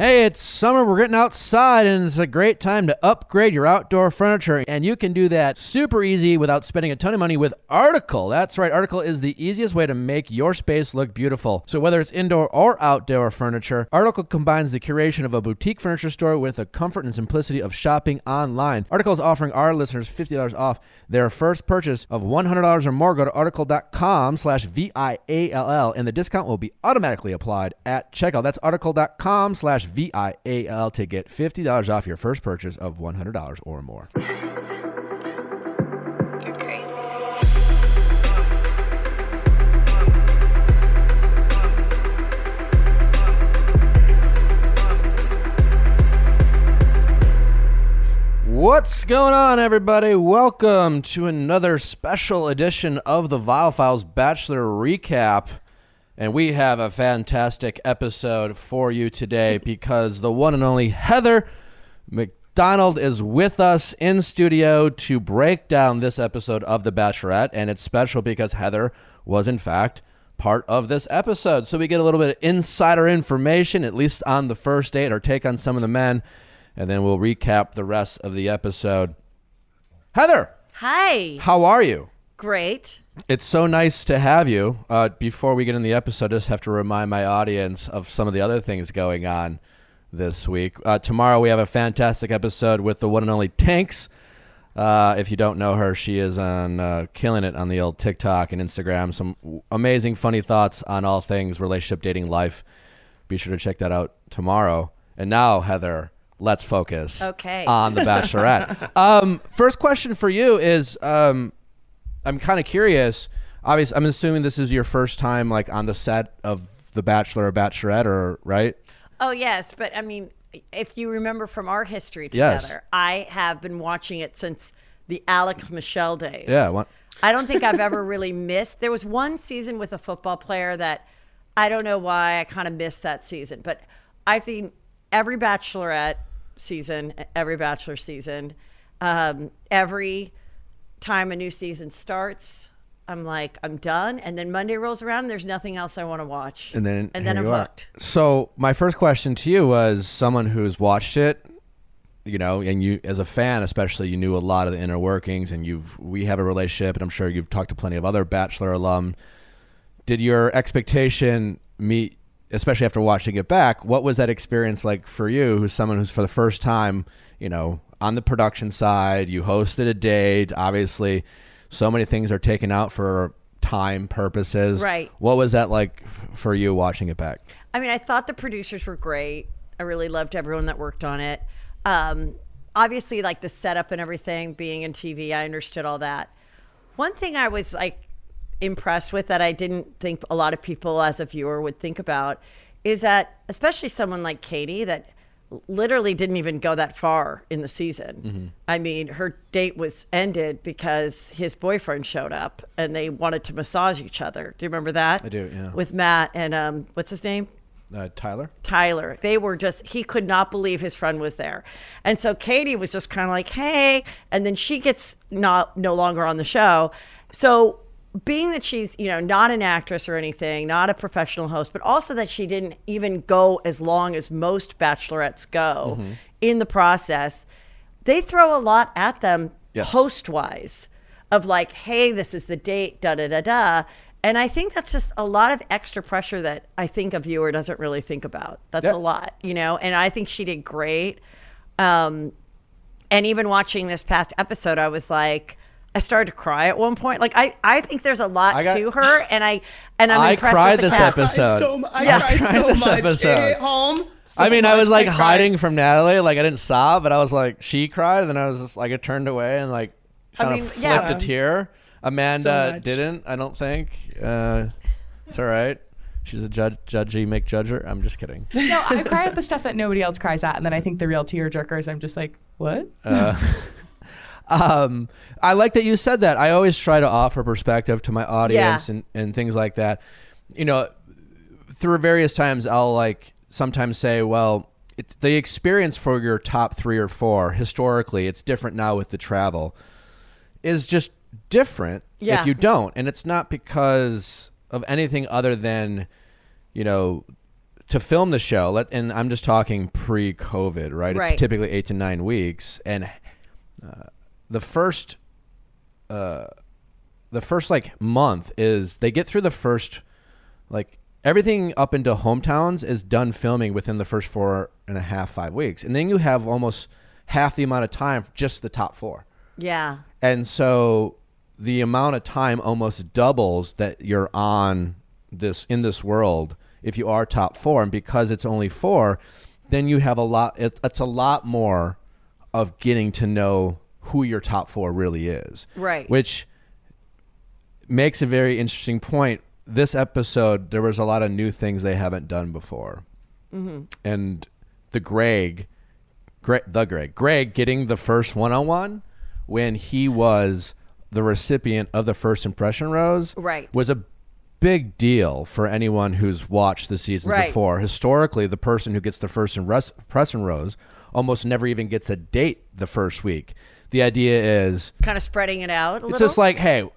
Hey, it's summer. We're getting outside, and it's a great time to upgrade your outdoor furniture. And you can do that super easy without spending a ton of money with Article. That's right, Article is the easiest way to make your space look beautiful. So, whether it's indoor or outdoor furniture, Article combines the curation of a boutique furniture store with the comfort and simplicity of shopping online. Article is offering our listeners $50 off their first purchase of $100 or more. Go to article.com slash V-I-A-L-L, and the discount will be automatically applied at checkout. That's article.com slash V-I-A-L to get $50 off your first purchase of $100 or more. You're crazy. What's going on, everybody? Welcome to another special edition of the Viall Files Bachelor Recap. And we have a fantastic episode for you today because the one and only Heather McDonald is with us in studio to break down this episode of The Bachelorette. And it's special because Heather was, in fact, part of this episode. So we get a little bit of insider information, at least on the first date, or take on some of the men and then we'll recap the rest of the episode. Heather, Hi. how are you? Great. It's so nice to have you. Uh, before we get in the episode, I just have to remind my audience of some of the other things going on this week. Uh, tomorrow, we have a fantastic episode with the one and only Tinx. Uh, if you don't know her, she is on uh, killing it on the old TikTok and Instagram. Some amazing, funny thoughts on all things relationship, dating, life. Be sure to check that out tomorrow. And now, Heather, let's focus Okay. on the Bachelorette. um, first question for you is: um, I'm kind of curious. Obviously, I'm assuming this is your first time like on the set of The Bachelor or Bachelorette, or right? Oh, yes. But I mean, if you remember from our history Yes. together, I have been watching it since the Alex Michel days. Yeah, what- I don't think I've ever really missed. There was one season with a football player that I don't know why I kind of missed that season, but I think every Bachelorette season, every Bachelor season, um, every time a new season starts, I'm like, I'm done. And then Monday rolls around, and there's nothing else I want to watch. And then and then I'm hooked. So my first question to you was someone who's watched it, you know, and you as a fan especially, you knew a lot of the inner workings, and you've we have a relationship, and I'm sure you've talked to plenty of other Bachelor alum. Did your expectation meet, especially after watching it back? What was that experience like for you, who's someone who's for the first time, you know, on the production side? You hosted a date, obviously. So many things are taken out for time purposes. Right. What was that like for you watching it back? I mean, I thought the producers were great. I really loved everyone that worked on it. Um, obviously, like the setup and everything, being in TV, I understood all that. One thing I was like impressed with that I didn't think a lot of people as a viewer would think about is that, especially someone like Katie, that literally didn't even go that far in the season. I mean, her date was ended because his boyfriend showed up and they wanted to massage each other. Do you remember that? I do, yeah. With Matt and um, what's his name? Uh, Tyler? Tyler. They were just, he could not believe his friend was there. And so Katie was just kind of like, hey. And then she gets not no longer on the show. So being that she's, you know, not an actress or anything, not a professional host, but also that she didn't even go as long as most bachelorettes go Mm-hmm. in the process, they throw a lot at them Yes. host wise of like, hey, this is the date, da da da da. And I think that's just a lot of extra pressure that I think a viewer doesn't really think about. That's Yeah. a lot, you know. And I think she did great. Um, and even watching this past episode, I was like, I started to cry at one point. Like I, I think there's a lot got- to her, and I, and I'm I impressed cried with the this cast. episode. so mu- I Yeah. cried so This much episode. at home. So I mean, I was like cried. hiding from Natalie. Like I didn't sob, but I was like, she cried, and then I was just like, I turned away and like I kind mean, of yeah. a tear. Amanda So didn't. I don't think. Uh, it's all right. She's a judge, judgy make judger. I'm just kidding. No, I cry at the stuff that nobody else cries at, and then I think the real tear jerkers. I'm just like, what? Uh, um, I like that you said that. I always try to offer perspective to my audience Yeah. and, and things like that. You know, through various times, I'll like sometimes say, well, it's the experience for your top three or four historically, it's different now with the travel, is just different Yeah. if you don't. And it's not because of anything other than, you know, to film the show, let, and I'm just talking pre-COVID, right? Right. It's typically eight to nine weeks, and uh, the first, uh, the first like month is they get through the first, like everything up into hometowns is done filming within the first four and a half five weeks, and then you have almost half the amount of time for just the top four. Yeah. And so the amount of time almost doubles that you're on this in this world if you are top 4 and because it's only 4 then you have a lot it, it's a lot more of getting to know who your top 4 really is. Right. Which makes a very interesting point. This episode there was a lot of new things they haven't done before. Mm-hmm. And the Greg Greg, the Greg, Greg getting the first one-on-one when he was the recipient of the first impression rose Right. was a big deal for anyone who's watched the seasons Right. before. Historically, the person who gets the first impression rose almost never even gets a date the first week. The idea is Kind of spreading it out a it's just like, hey,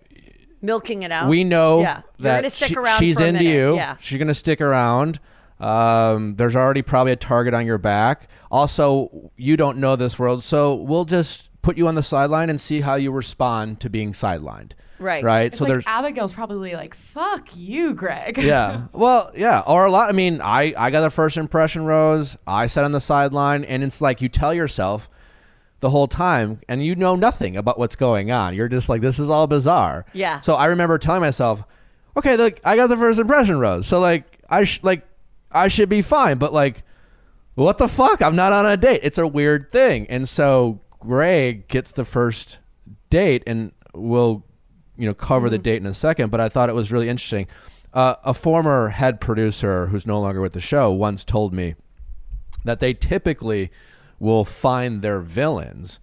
milking it out. we know yeah. That gonna stick she- around she's for into minute. you. Yeah. She's going to stick around. Um, there's already probably a target on your back. Also, you don't know this world, so we'll just put you on the sideline and see how you respond to being sidelined. Right. Right. It's so like there's Abigail's probably like, "Fuck you, Greg." yeah. Well, yeah. Or a lot. I mean, I I got the first impression rose. I sat on the sideline, and it's like you tell yourself the whole time, and you know nothing about what's going on. You're just like, this is all bizarre. Yeah. So I remember telling myself, okay, look, I got the first impression rose, so like I sh- like I should be fine, but like. What the fuck? I'm not on a date. It's a weird thing. And so Greg gets the first date, and we'll, you know, cover the date in a second. But I thought it was really interesting. Uh, a former head producer who's no longer with the show once told me that they typically will find their villains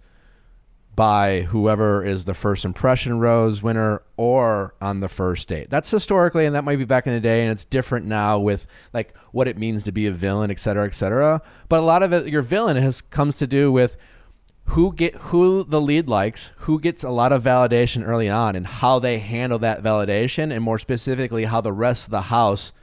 by whoever is the first impression rose winner or on the first date. That's historically, and that might be back in the day, and it's different now with like what it means to be a villain, et cetera, et cetera. But a lot of it, your villain has comes to do with who get who the lead likes, who gets a lot of validation early on, and how they handle that validation, and more specifically, how the rest of the house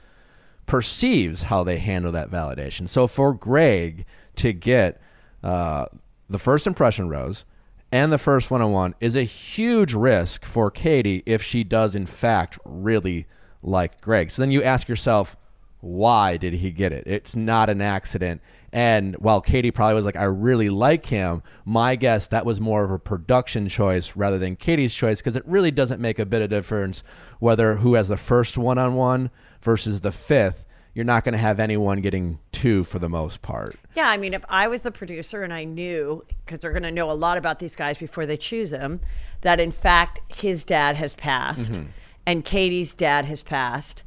perceives how they handle that validation. So for Greg to get uh, the first impression rose and the first one on one is a huge risk for Katie if she does in fact really like Greg. So then you ask yourself, why did he get it? It's not an accident. And while Katie probably was like, I really like him, my guess that was more of a production choice rather than Katie's choice because it really doesn't make a bit of difference whether who has the first one on one versus the fifth. You're not going to have anyone getting two for the most part. Yeah, I mean, if I was the producer and I knew, because they're going to know a lot about these guys before they choose them, that in fact his dad has passed Mm-hmm. and Katie's dad has passed.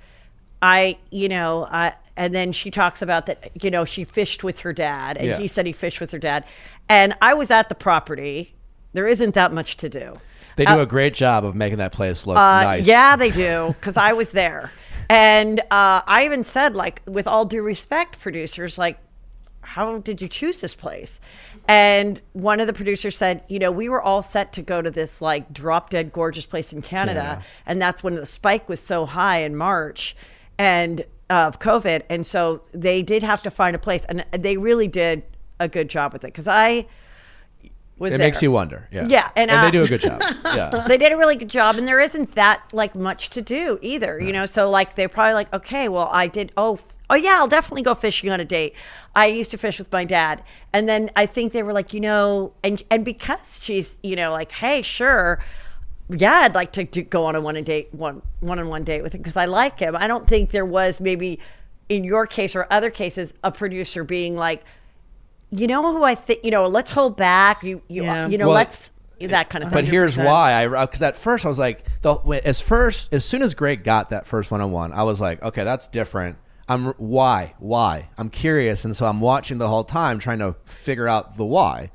I, you know, I, and then she talks about that, you know, she fished with her dad and Yeah. he said he fished with her dad. And I was at the property. There isn't that much to do. They do a great job of making that place look Uh, nice. Yeah, they do, because I was there. And uh, I even said, like, with all due respect, producers, like, how did you choose this place? And one of the producers said, you know, we were all set to go to this like drop dead gorgeous place in Canada. Canada. And that's when the spike was so high in March and of COVID. And so they did have to find a place. And they really did a good job with it. Because I was It there. makes you wonder. Yeah. Yeah, and, they uh, do a good job. Yeah. they did a really good job and there isn't that like much to do either you know so like they're probably like okay well i did oh oh yeah i'll definitely go fishing on a date i used to fish with my dad and then i think they were like you know and and because she's you know like hey sure yeah i'd like to, to go on a one on date one one on one date with him because i like him i don't think there was maybe in your case or other cases a producer being like you know who i think you know let's hold back you you, Yeah. you know Well, let's that kind of thing But here's why I uh, because at first I was like the as first as soon as Greg got that first one on one I was like okay that's different. I'm why why I'm curious and so I'm watching the whole time trying to figure out the why.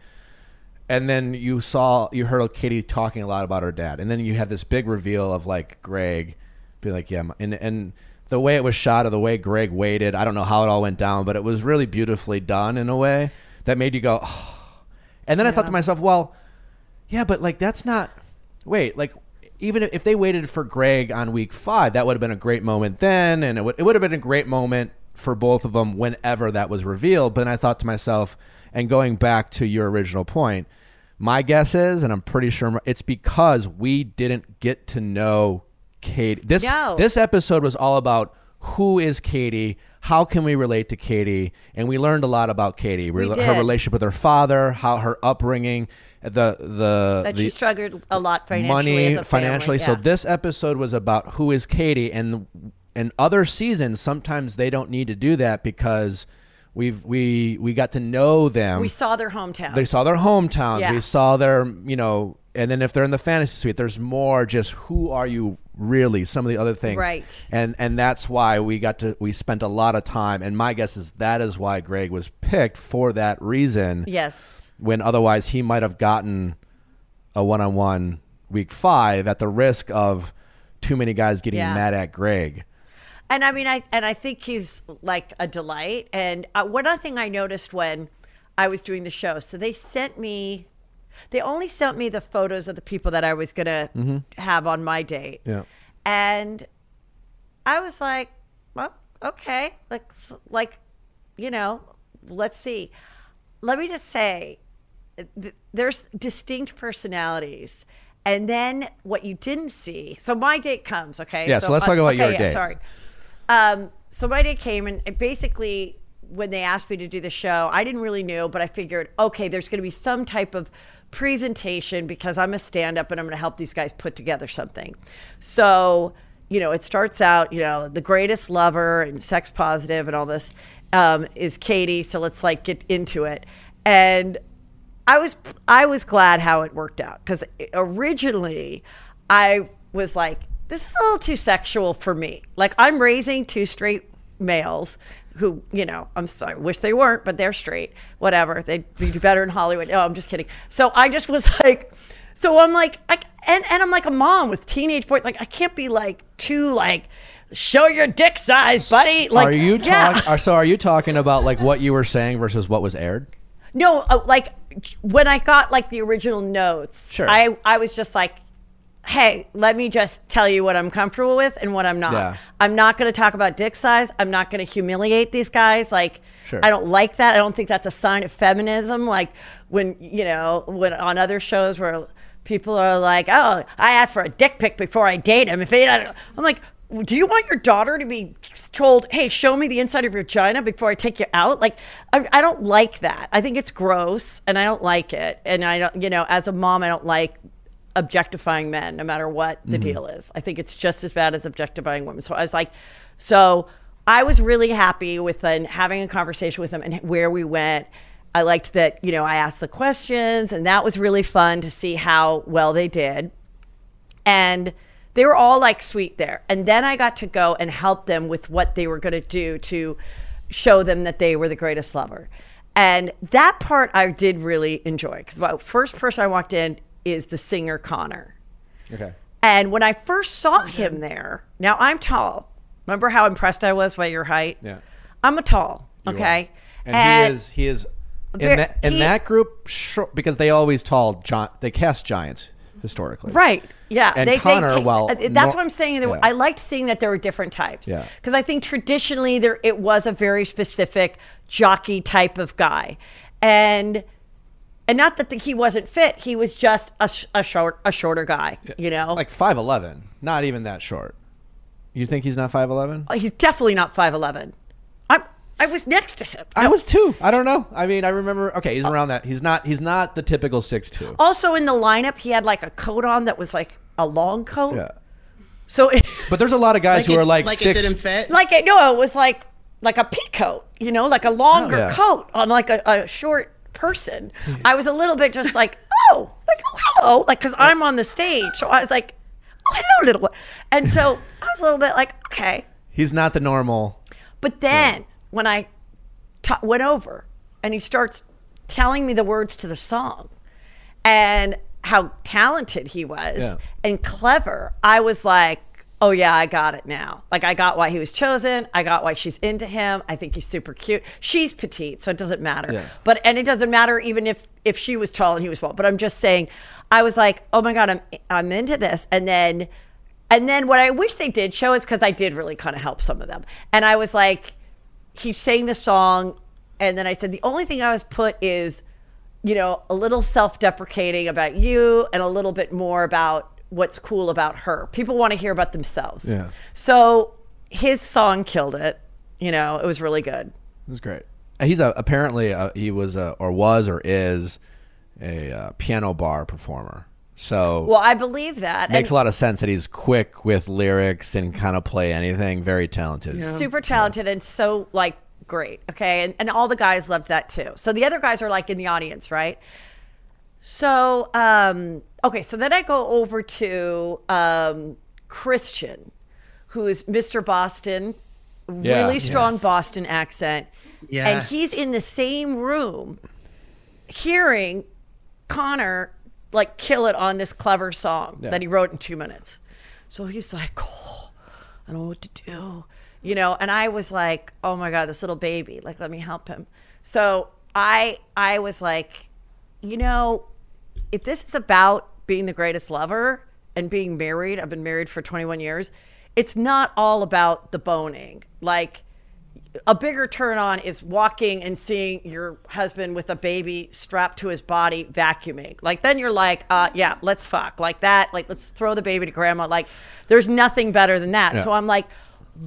And then you saw you heard Katie talking a lot about her dad and then you have this big reveal of like Greg be like yeah and and the way it was shot or the way Greg waited I don't know how it all went down but it was really beautifully done in a way that made you go oh. and then I thought to myself well yeah, but like that's not. Wait, like even if they waited for Greg on week five, that would have been a great moment then, and it would it would have been a great moment for both of them whenever that was revealed. But then I thought to myself, and going back to your original point, my guess is, and I'm pretty sure it's because we didn't get to know Katie. This No. this episode was all about who is Katie, how can we relate to Katie, and we learned a lot about Katie, We her relationship with her father, how her upbringing, the the that the she struggled a lot financially. money as a family, financially. So this episode was about who is Katie, and in other seasons, sometimes they don't need to do that because we've we we got to know them. we saw their hometowns. they saw their hometowns. Yeah. We saw their you know, and then if they're in the fantasy suite, there's more just who are you really? Some of the other things, Right. And and that's why we got to we spent a lot of time. And my guess is that is why Greg was picked for that reason Yes. when otherwise he might have gotten a one-on-one week five at the risk of too many guys getting Yeah. mad at Greg. And I mean, I and I think he's like a delight. And uh, one other thing I noticed when I was doing the show, so they sent me, they only sent me the photos of the people that I was gonna have on my date. Yeah. And I was like, well, okay, like, like, you know, let's see. Let me just say, th- there's distinct personalities. And then what you didn't see. So my date comes, okay? Yeah, so let's talk about okay, your yeah, date. Sorry. Um, so my date came, and it basically, when they asked me to do the show, I didn't really know, but I figured, okay, there's going to be some type of presentation because I'm a stand up and I'm going to help these guys put together something. So, you know, it starts out, you know, the greatest lover and sex positive and all this um, is Katie. So let's like get into it. And I was I was glad how it worked out because originally I was like, this is a little too sexual for me. Like I'm raising two straight males who, you know, I'm sorry, wish they weren't, but they're straight. Whatever, they'd be better in Hollywood. No, I'm just kidding. So I just was like, so I'm like, I, and and I'm like a mom with teenage boys. Like I can't be like too like. Show your dick size, buddy. Like, are you yeah. talk- so are you talking about like what you were saying versus what was aired? No, uh, like when I got like the original notes, Sure. I I was just like, hey, let me just tell you what I'm comfortable with and what I'm not. Yeah. I'm not going to talk about dick size. I'm not going to humiliate these guys. Like, Sure. I don't like that. I don't think that's a sign of feminism. Like when you know when on other shows where people are like, oh, I asked for a dick pic before I date him. If they, I'm like. Do you want your daughter to be told, "Hey, show me the inside of your vagina before I take you out"? Like, I, I don't like that. I think it's gross, and I don't like it. And I don't, you know, as a mom, I don't like objectifying men, no matter what the mm-hmm. deal is. I think it's just as bad as objectifying women. So I was like, so I was really happy with then having a conversation with them and where we went. I liked that, you know, I asked the questions, and that was really fun to see how well they did and they were all like sweet there and then i got to go and help them with what they were going to do to show them that they were the greatest lover and that part i did really enjoy because the first person i walked in is the singer connor Okay. and when i first saw him there now i'm tall remember how impressed i was by your height Yeah. i'm a tall You okay And, he is he is in Ver- that in he- that group short because they always tall gi- they cast giants historically. Right. Yeah. And Connor, take- well, uh, that's nor- what I'm saying. Yeah. I liked seeing that there were different types. Yeah. Because I think traditionally there it was a very specific jockey type of guy, and and not that the, he wasn't fit. He was just a, sh- a short a shorter guy. You know, Like five eleven, not even that short. You think he's not five eleven? Oh, he's definitely not five eleven. I I was next to him. I was too. I don't know. I mean, I remember. Okay, he's around that. He's not. He's not the typical six two. Also in the lineup, he had like a coat on that was like a long coat. Yeah. So. It, But there's a lot of guys who it, are like, like six. it didn't fit. like it, no, it was like like a pea coat, you know, like a longer Oh, yeah. coat on like a, a short person. I was a little bit just like, oh, like oh hello, like because I'm on the stage, so I was like, oh hello, little one, and so I was a little bit like, okay, He's not the normal. but then when I went over and he starts telling me the words to the song and how talented he was Yeah. and clever, I was like, oh yeah, I got it now. Like I got why he was chosen. I got why she's into him. I think he's super cute. She's petite, so it doesn't matter. Yeah. But and it doesn't matter even if if she was tall and he was small. But I'm just saying, I was like, oh my god, I'm I'm into this. And then and then what I wish they did show is because I did really kind of help some of them. And I was like, he sang the song, and then I said the only thing I was put is, you know, a little self-deprecating about you and a little bit more about what's cool about her. People want to hear about themselves. Yeah. So his song killed it. You know, it was really good. It was great. He's a apparently uh, he was a, or was or is a uh, piano bar performer. So Well, I believe that. makes And a lot of sense that he's quick with lyrics and kind of play anything. Very talented. super talented and so like great. Okay. And, and all the guys loved that too. So the other guys are like in the audience, right? So, um, okay. So then I go over to um, Christian, who is Mr. Boston, Yeah. really strong Yes. Boston accent. And he's in the same room hearing Connor like kill it on this clever song Yeah. that he wrote in two minutes. So he's like, oh, I don't know what to do, you know. And I was like, oh my god, this little baby, like let me help him. So I I was like, you know, if this is about being the greatest lover and being married, I've been married for 21 years. It's not all about the boning. Like a bigger turn on is walking and seeing your husband with a baby strapped to his body vacuuming. Like then you're like, uh, yeah, let's fuck like that. Like let's throw the baby to grandma. Like there's nothing better than that. Yeah. So I'm like,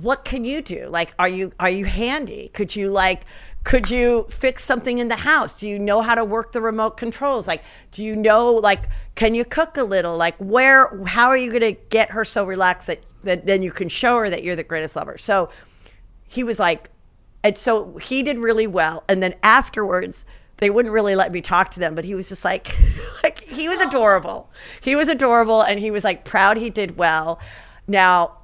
what can you do? Like, are you are you handy? Could you like could you fix something in the house? Do you know how to work the remote controls? Like, do you know like can you cook a little? Like where how are you gonna get her so relaxed that, that then you can show her that you're the greatest lover? So he was like, and so he did really well. And then afterwards, they wouldn't really let me talk to them, but he was just like, like he was adorable. He was adorable, and he was like proud he did well. Now,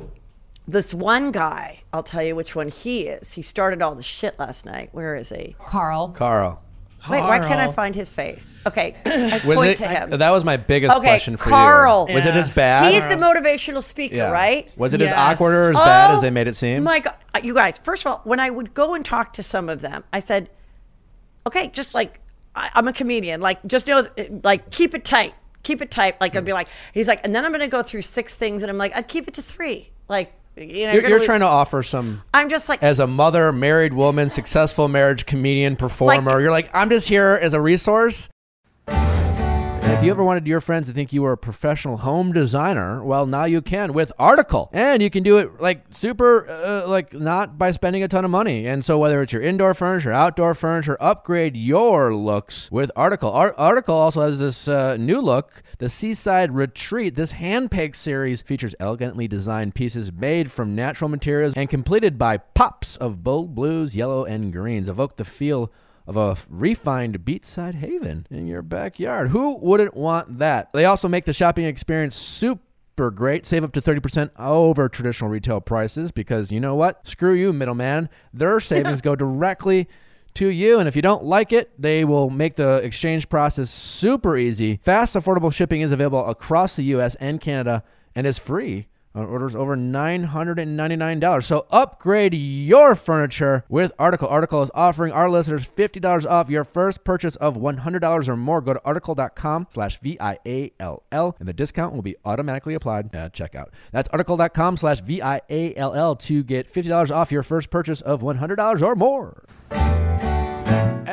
this one guy, I'll tell you which one he is. He started all the shit last night. Where is he? Karl. Karl. Wait, why can't I find his face? Okay, I Was point it? to him. That was my biggest Okay, question for you. Karl. you. Was it as bad? He's the motivational speaker, Yeah. right? Was it as Yes. awkward or as bad as Oh, they made it seem? My God, Uh, you guys. First of all, when I would go and talk to some of them, I said, "Okay, just like I, I'm a comedian. Like, just know, like, keep it tight, keep it tight." Like, I'd be like, he's like, and then I'm going to go through six things, and I'm like, I'd keep it to three. Like, you know, You're, you're trying to offer some I'm just like, as a mother, married woman, successful marriage comedian, performer. Like- you're like, I'm just here as a resource. If you ever wanted your friends to think you were a professional home designer, well, now you can with Article, and you can do it like super, uh, like not by spending a ton of money. And so, whether it's your indoor furniture, outdoor furniture, upgrade your looks with Article. Ar- Article also has this uh, new look, the Seaside Retreat. This hand-picked series features elegantly designed pieces made from natural materials and completed by pops of bold blues, yellow, and greens. Evoke the feel of a refined beachside haven in your backyard. Who wouldn't want that? They also make the shopping experience super great. Save up to 30% over traditional retail prices because you know what? Screw you, middleman. Their savings go directly to you. And if you don't like it, they will make the exchange process super easy. Fast, affordable shipping is available across the US and Canada and is free on orders over $999. So upgrade your furniture with Article. Article is offering our listeners $50 off your first purchase of $100 or more. Go to article.com slash V-I-A-L-L and the discount will be automatically applied at checkout. That's article.com slash V-I-A-L-L to get $50 off your first purchase of $100 or more.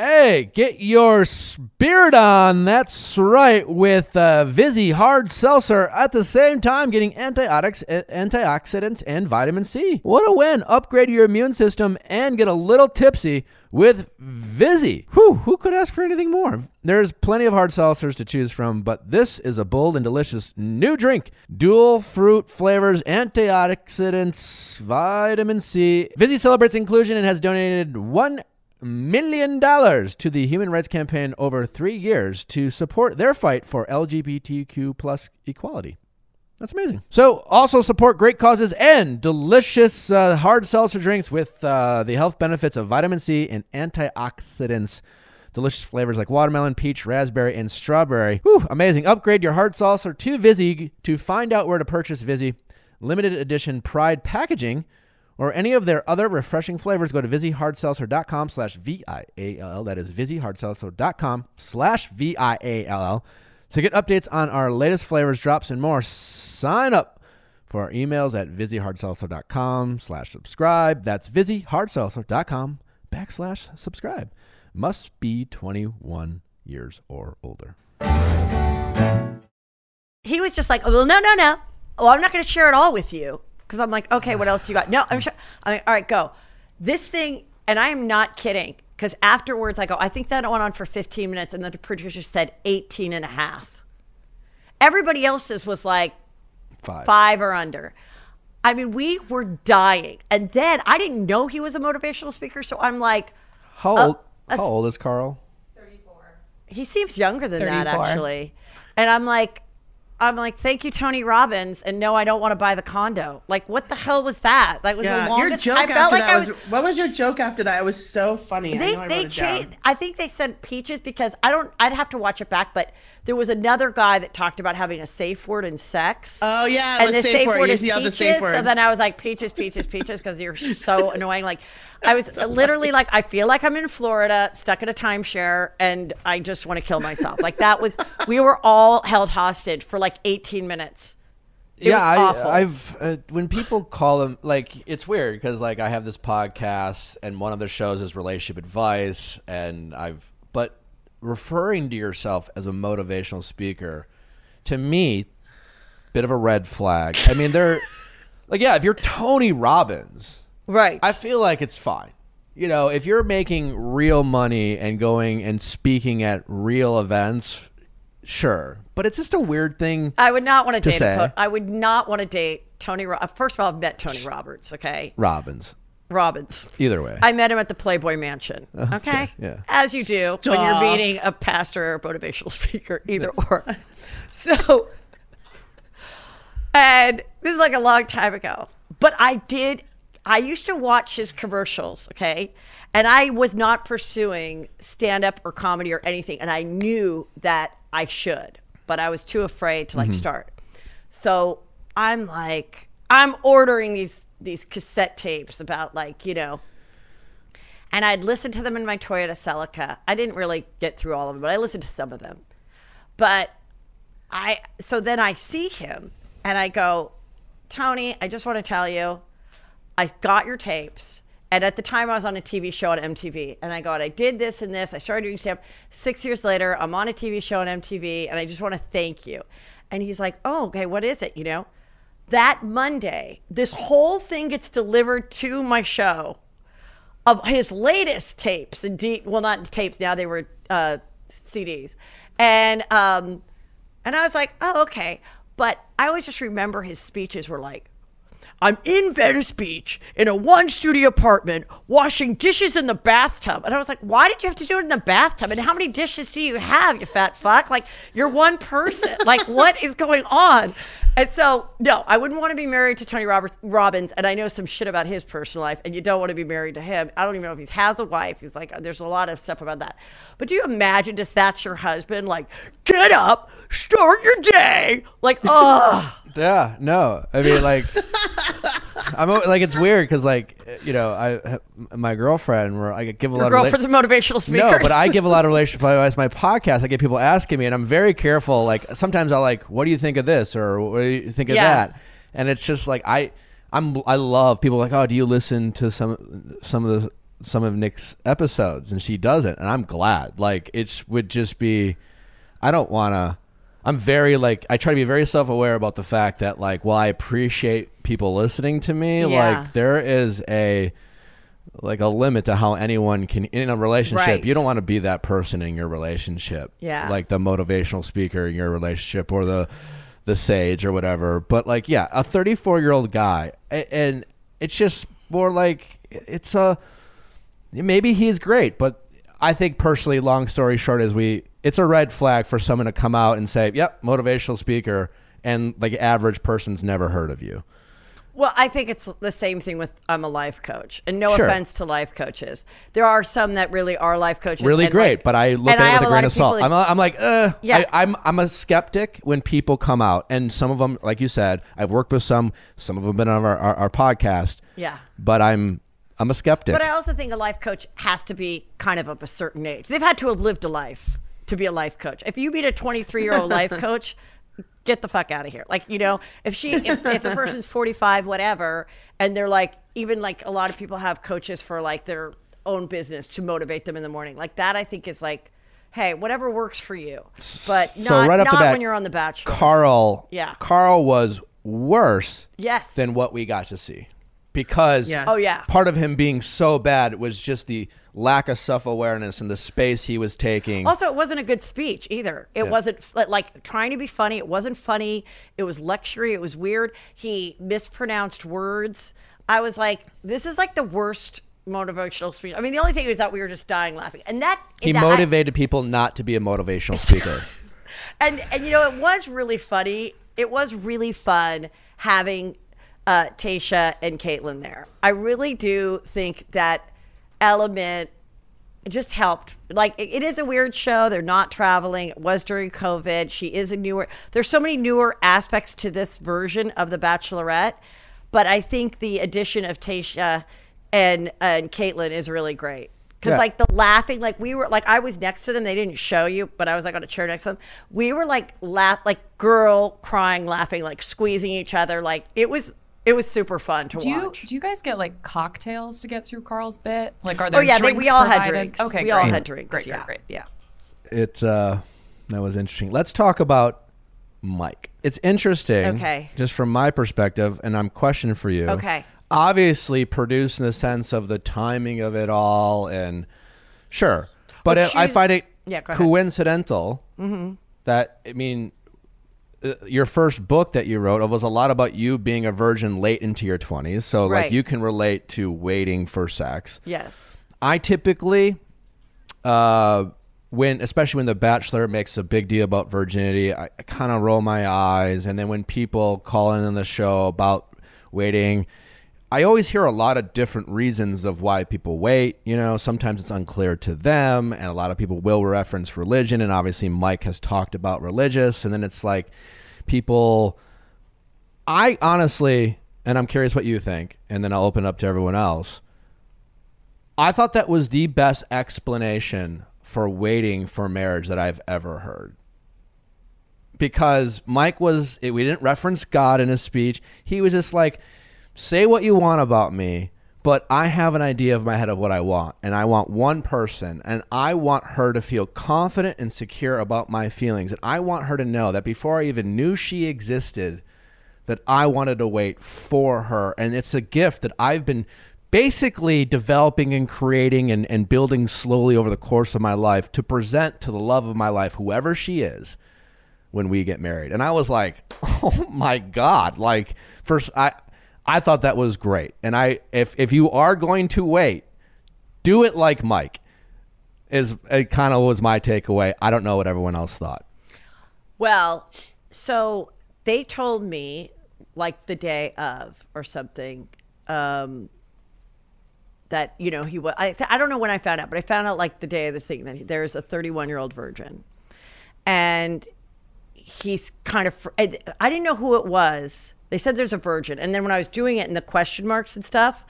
Hey, get your spirit on. That's right, with uh, Vizzy Hard Seltzer at the same time getting antibiotics, antioxidants, and vitamin C. What a win! Upgrade your immune system and get a little tipsy with Vizzy. Whew, who could ask for anything more? There's plenty of hard seltzers to choose from, but this is a bold and delicious new drink. Dual fruit flavors, antioxidants, vitamin C. Vizzy celebrates inclusion and has donated one million dollars to the Human Rights Campaign over three years to support their fight for LGBTQ plus equality. That's amazing. So, also support great causes and delicious uh, hard seltzer drinks with uh, the health benefits of vitamin C and antioxidants. Delicious flavors like watermelon, peach, raspberry, and strawberry. Whew, amazing. Upgrade your hard seltzer to Vizzy to find out where to purchase Vizzy. Limited edition Pride packaging or any of their other refreshing flavors, go to VizzyHardSeltzer.com slash V-I-A-L-L. That is VizzyHardSeltzer.com slash V-I-A-L-L. To get updates on our latest flavors, drops, and more, sign up for our emails at VizzyHardSeltzer.com slash subscribe. That's VizzyHardSeltzer.com backslash subscribe. Must be 21 years or older. he was just like, oh, well, no, no, no. Oh, I'm not going to share it all with you. Because I'm like, okay, what else do you got? No, I'm sure. I'm like, all right, go. This thing, and I am not kidding. Because afterwards, I go, I think that went on for 15 minutes. And the producer said 18 and a half. Everybody else's was like Five. five or under. I mean, we were dying. And then I didn't know he was a motivational speaker. So I'm like, How Uh, old? uh, how old is Karl? 34. he seems younger than that actually and i'm like i'm like thank you tony robbins and no i don't want to buy the condo like what the hell was that that was the Yeah, your joke i after felt like that i was, was What was your joke after that? It was so funny. I they know I they wrote it down. changed i think they said peaches because i don't i'd have to watch it back but there was another guy that talked about having a safe word in sex Oh yeah, it and was the safe, safe word. word You is yelled the peaches. safe word. So then I was like, peaches, peaches, peaches, because you're so annoying. Like, I was literally like, I feel like I'm in Florida, stuck in a timeshare, and I just want to kill myself. Like that was, we were all held hostage for like 18 minutes. It yeah, was I, awful. I've uh, when people call them like it's weird because like I have this podcast and one of the shows is relationship advice and I've but referring to yourself as a motivational speaker to me bit of a red flag. I mean, they're like yeah, if you're Tony Robbins, right. I feel like it's fine. You know, if you're making real money and going and speaking at real events, sure. But it's just a weird thing. I would not want to to date. I would not want to date Tony. Ro- uh, First of all, I've met Tony Roberts. Okay, Robbins. Robbins. Either way. I met him at the Playboy Mansion. Okay, yeah. as you do when you're meeting a pastor or motivational speaker, either or. So, and this is like a long time ago, but I did. I used to watch his commercials. Okay, and I was not pursuing stand up or comedy or anything, and I knew that I should, but I was too afraid to like mm-hmm. start. So I'm like, I'm ordering these these cassette tapes about like you know and I'd listen to them in my Toyota Celica. I didn't really get through all of them, but I listened to some of them. But I so then I see him and I go, Tony, I just want to tell you, I got your tapes. And at the time, I was on a TV show on MTV. And I go, I did this and this. I started doing stand. Six years later, I'm on a TV show on MTV. And I just want to thank you. And he's like, oh, okay, what is it? You know, that Monday, this whole thing gets delivered to my show of his latest tapes and D, well not tapes now they were uh, CDs and um and I was like oh okay but I always just remember his speeches were like I'm in Venice Beach in a one studio apartment washing dishes in the bathtub. And I was like, why did you have to do it in the bathtub? And how many dishes do you have, you fat fuck? Like, you're one person. like, what is going on? And so, no, I wouldn't want to be married to Tony Roberts, Robbins. And I know some shit about his personal life, and you don't want to be married to him. I don't even know if he has a wife. He's like, there's a lot of stuff about that. But do you imagine just that's your husband? Like, get up, start your day. Like, oh. Yeah, no. I mean, like, I'm like it's weird because, like, you know, I my girlfriend, where I give a Your lot girlfriend's of a motivational speaker. no, but I give a lot of relationship advice. My podcast, I get people asking me, and I'm very careful. Like, sometimes I'll like, "What do you think of this?" or "What do you think of Yeah. that?" And it's just like I, I'm, I love people like, "Oh, do you listen to some some of the some of Nick's episodes?" And she doesn't, and I'm glad. Like, it would just be, I don't want to. I'm very like I try to be very self aware about the fact that like while I appreciate people listening to me, Yeah. like there is a like a limit to how anyone can in a relationship. Right. You don't want to be that person in your relationship. Yeah. Like the motivational speaker in your relationship or the the sage or whatever. But like yeah, a 34 year old guy and it's just more like it's a maybe he's great, but I think personally, long story short, is we it's a red flag for someone to come out and say, "Yep, motivational speaker," and like average person's never heard of you. Well, I think it's the same thing with I'm a life coach, and no Sure. offense to life coaches. There are some that really are life coaches, Really great, like- but I look at it with a grain of salt. that- I'm, I'm like, uh, Yeah. I, I'm I'm a skeptic when people come out, and some of them, like you said, I've worked with some. Some of them have been on our, our, our podcast. Yeah. but I'm I'm a skeptic. But I also think a life coach has to be kind of of a certain age. They've had to have lived a life to be a life coach. If you meet a 23 year old life coach, get the fuck out of here. Like, you know, if she, if, if the person's 45, whatever, and they're like, even like a lot of people have coaches for like their own business to motivate them in the morning. Like that, I think is like, hey, whatever works for you, but not, so right off not the bat, when you're on the Bachelor. Karl. Yeah. Karl was worse yes. than what we got to see because Yeah. oh yeah. part of him being so bad was just the lack of self awareness and the space he was taking. Also, it wasn't a good speech either. It Yeah. wasn't like trying to be funny. It wasn't funny. It was lectury. It was weird. He mispronounced words. I was like, this is like the worst motivational speech. I mean, the only thing is that we were just dying laughing, and that he that- I- motivated people not to be a motivational speaker. and and you know it was really funny. It was really fun having uh, Tayshia and Kaitlyn there. I really do think that element just helped. Like it- is a weird show. They're not traveling. It was during COVID. She is a newer. There's so many newer aspects to this version of the Bachelorette, but I think the addition of Tayshia and and Kaitlyn is really great. Because Yeah. like the laughing, like we were like I was next to them. They didn't show you, but I was like on a chair next to them. We were like laugh, like girl crying, laughing, like squeezing each other. Like it was, it was super fun to Do you watch. do you guys get like cocktails to get through Karl's bit? Like, are there oh yeah, they, we all had drinks. Okay, we great. all had drinks. Great, yeah, great, great. yeah. it uh, that was interesting. Let's talk about Mike. It's interesting. Okay. Just from my perspective, and I'm questioning for you. Okay. Obviously, produced in the sense of the timing of it all, and sure, but Well, it, I find it Yeah, go ahead. Mm-hmm. coincidental that I mean. Your first book that you wrote was a lot about you being a virgin late into your 20s. So, like, you can relate to waiting for sex. Yes. I typically, uh, when especially when the Bachelor makes a big deal about virginity, I, I kind of roll my eyes, and then when people call in on the show about waiting, I always hear a lot of different reasons of why people wait. You know, sometimes it's unclear to them, and a lot of people will reference religion, and obviously Mike has talked about religious, and then it's like people. I honestly, and I'm curious what you think, and then I'll open up to everyone else. I thought that was the best explanation for waiting for marriage that I've ever heard. Because Mike was, we didn't reference God in his speech. He was just like, say what you want about me, but I have an idea of my head of what I want. And I want one person, and I want her to feel confident and secure about my feelings. And I want her to know that before I even knew she existed, that I wanted to wait for her. And it's a gift that I've been basically developing and creating and, and building slowly over the course of my life to present to the love of my life, whoever she is, when we get married. And I was like, oh my God. Like, first, I. I thought that was great. And I if if you are going to wait, do it like Mike. Is it kind of was my takeaway. I don't know what everyone else thought. Well, so they told me like the day of or something um, that you know he was. I I don't know when I found out, but I found out like the day of the thing that he, there's a 31 year old virgin, and he's kind of. I I didn't know who it was. They said there's a virgin, and then when I was doing it in the question marks and stuff,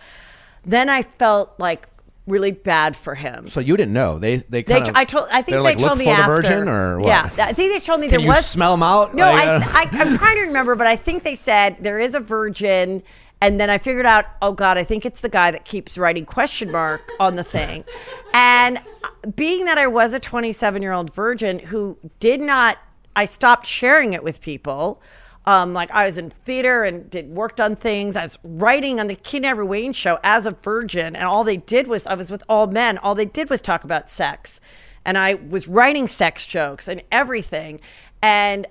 then I felt like really bad for him. So you didn't know they they They, kind of I told. I think they like, told me for after. virgin or what? Yeah, I think they told me Can there you was. smell them out? No, Like, I, uh, I, I'm trying to remember, but I think they said there is a virgin, and then I figured out, oh God, I think it's the guy that keeps writing question mark on the thing, and being that I was a 27 year old virgin who did not, I stopped sharing it with people. Um, like I was in theater and did worked on things. I was writing on the Keenen Ivory Wayans show as a virgin, and all they did was I was with all men. All they did was talk about sex, and I was writing sex jokes and everything, and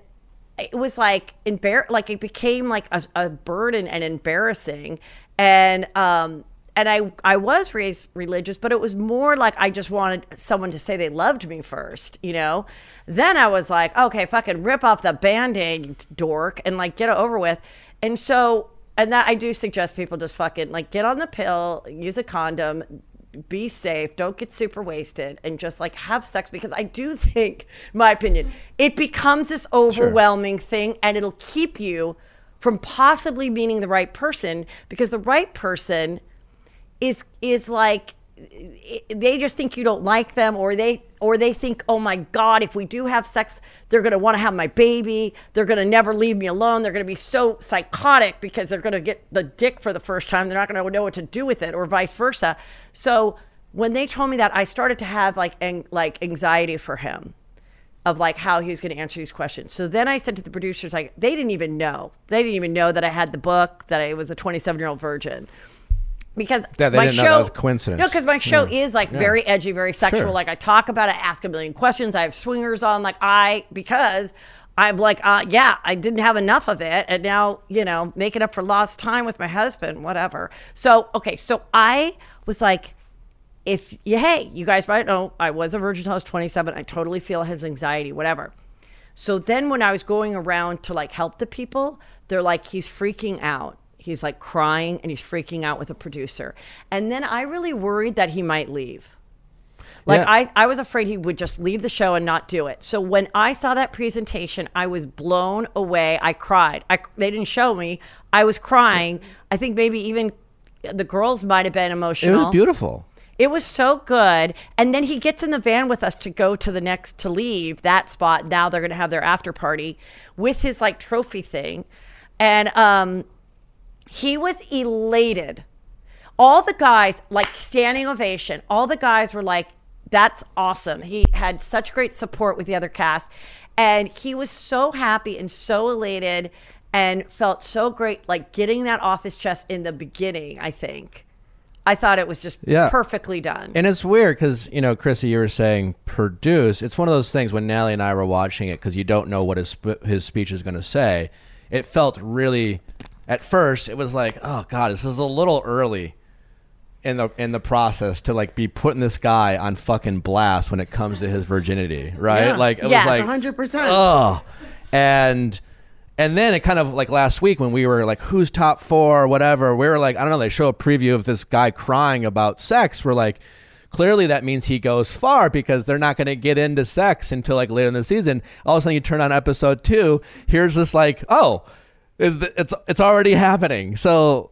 it was like embar- like it became like a, a burden and embarrassing, and um and I I was raised religious, but it was more like I just wanted someone to say they loved me first, you know. Then I was like, okay, fucking rip off the band-aid, dork, and like get it over with. And so, and that I do suggest people just fucking like get on the pill, use a condom, be safe, don't get super wasted, and just like have sex because I do think, my opinion, it becomes this overwhelming thing, and it'll keep you from possibly meeting the right person because the right person is is like they just think you don't like them or they or they think oh my god if we do have sex they're going to want to have my baby they're going to never leave me alone they're going to be so psychotic because they're going to get the dick for the first time they're not going to know what to do with it or vice versa so when they told me that, I started to have like ang- like anxiety for him of like how he was going to answer these questions. So then I said to the producers, like they didn't even know. They didn't even know that I had the book, that I was a 27 year old virgin. Because Yeah, my didn't know show that was coincidence. No, because my show Yeah. is like Yeah. very edgy, very sexual. Sure. Like I talk about it, ask a million questions. I have swingers on. Like I because I'm like, uh, yeah, I didn't have enough of it, and now you know, making up for lost time with my husband, whatever. So okay, so I was like, if you, hey, you guys might know I was a virgin until I was 27. I totally feel his anxiety, whatever. So then when I was going around to like help the people, they're like, he's freaking out. He's like crying and he's freaking out with a producer. And then I really worried that he might leave. Like Yeah. I, I was afraid he would just leave the show and not do it. So when I saw that presentation, I was blown away. I cried. I, they didn't show me. I was crying. I think maybe even the girls might have been emotional. It was beautiful. It was so good. And then he gets in the van with us to go to the next to leave that spot. Now they're gonna have their after party with his like trophy thing. And um he was elated. All the guys, like standing ovation, all the guys were like, that's awesome. He had such great support with the other cast. And he was so happy and so elated and felt so great, like getting that off his chest in the beginning, I think. I thought it was just Yeah. perfectly done. And it's weird because, you know, Chrissy, you were saying produce. It's one of those things when Natalie and I were watching it because you don't know what his, sp- his speech is going to say. It felt really, at first, it was like, oh, God, this is a little early in the in the process to like be putting this guy on fucking blast when it comes to his virginity, right? Yeah. Like it Yes. was like 100%. Oh, and and then it kind of like last week when we were like, who's top four or whatever, we were like, I don't know. They show a preview of this guy crying about sex. We're like, clearly that means he goes far because they're not going to get into sex until like later in the season. All of a sudden, you turn on episode two. Here's this like, oh, it's it's, it's already happening. So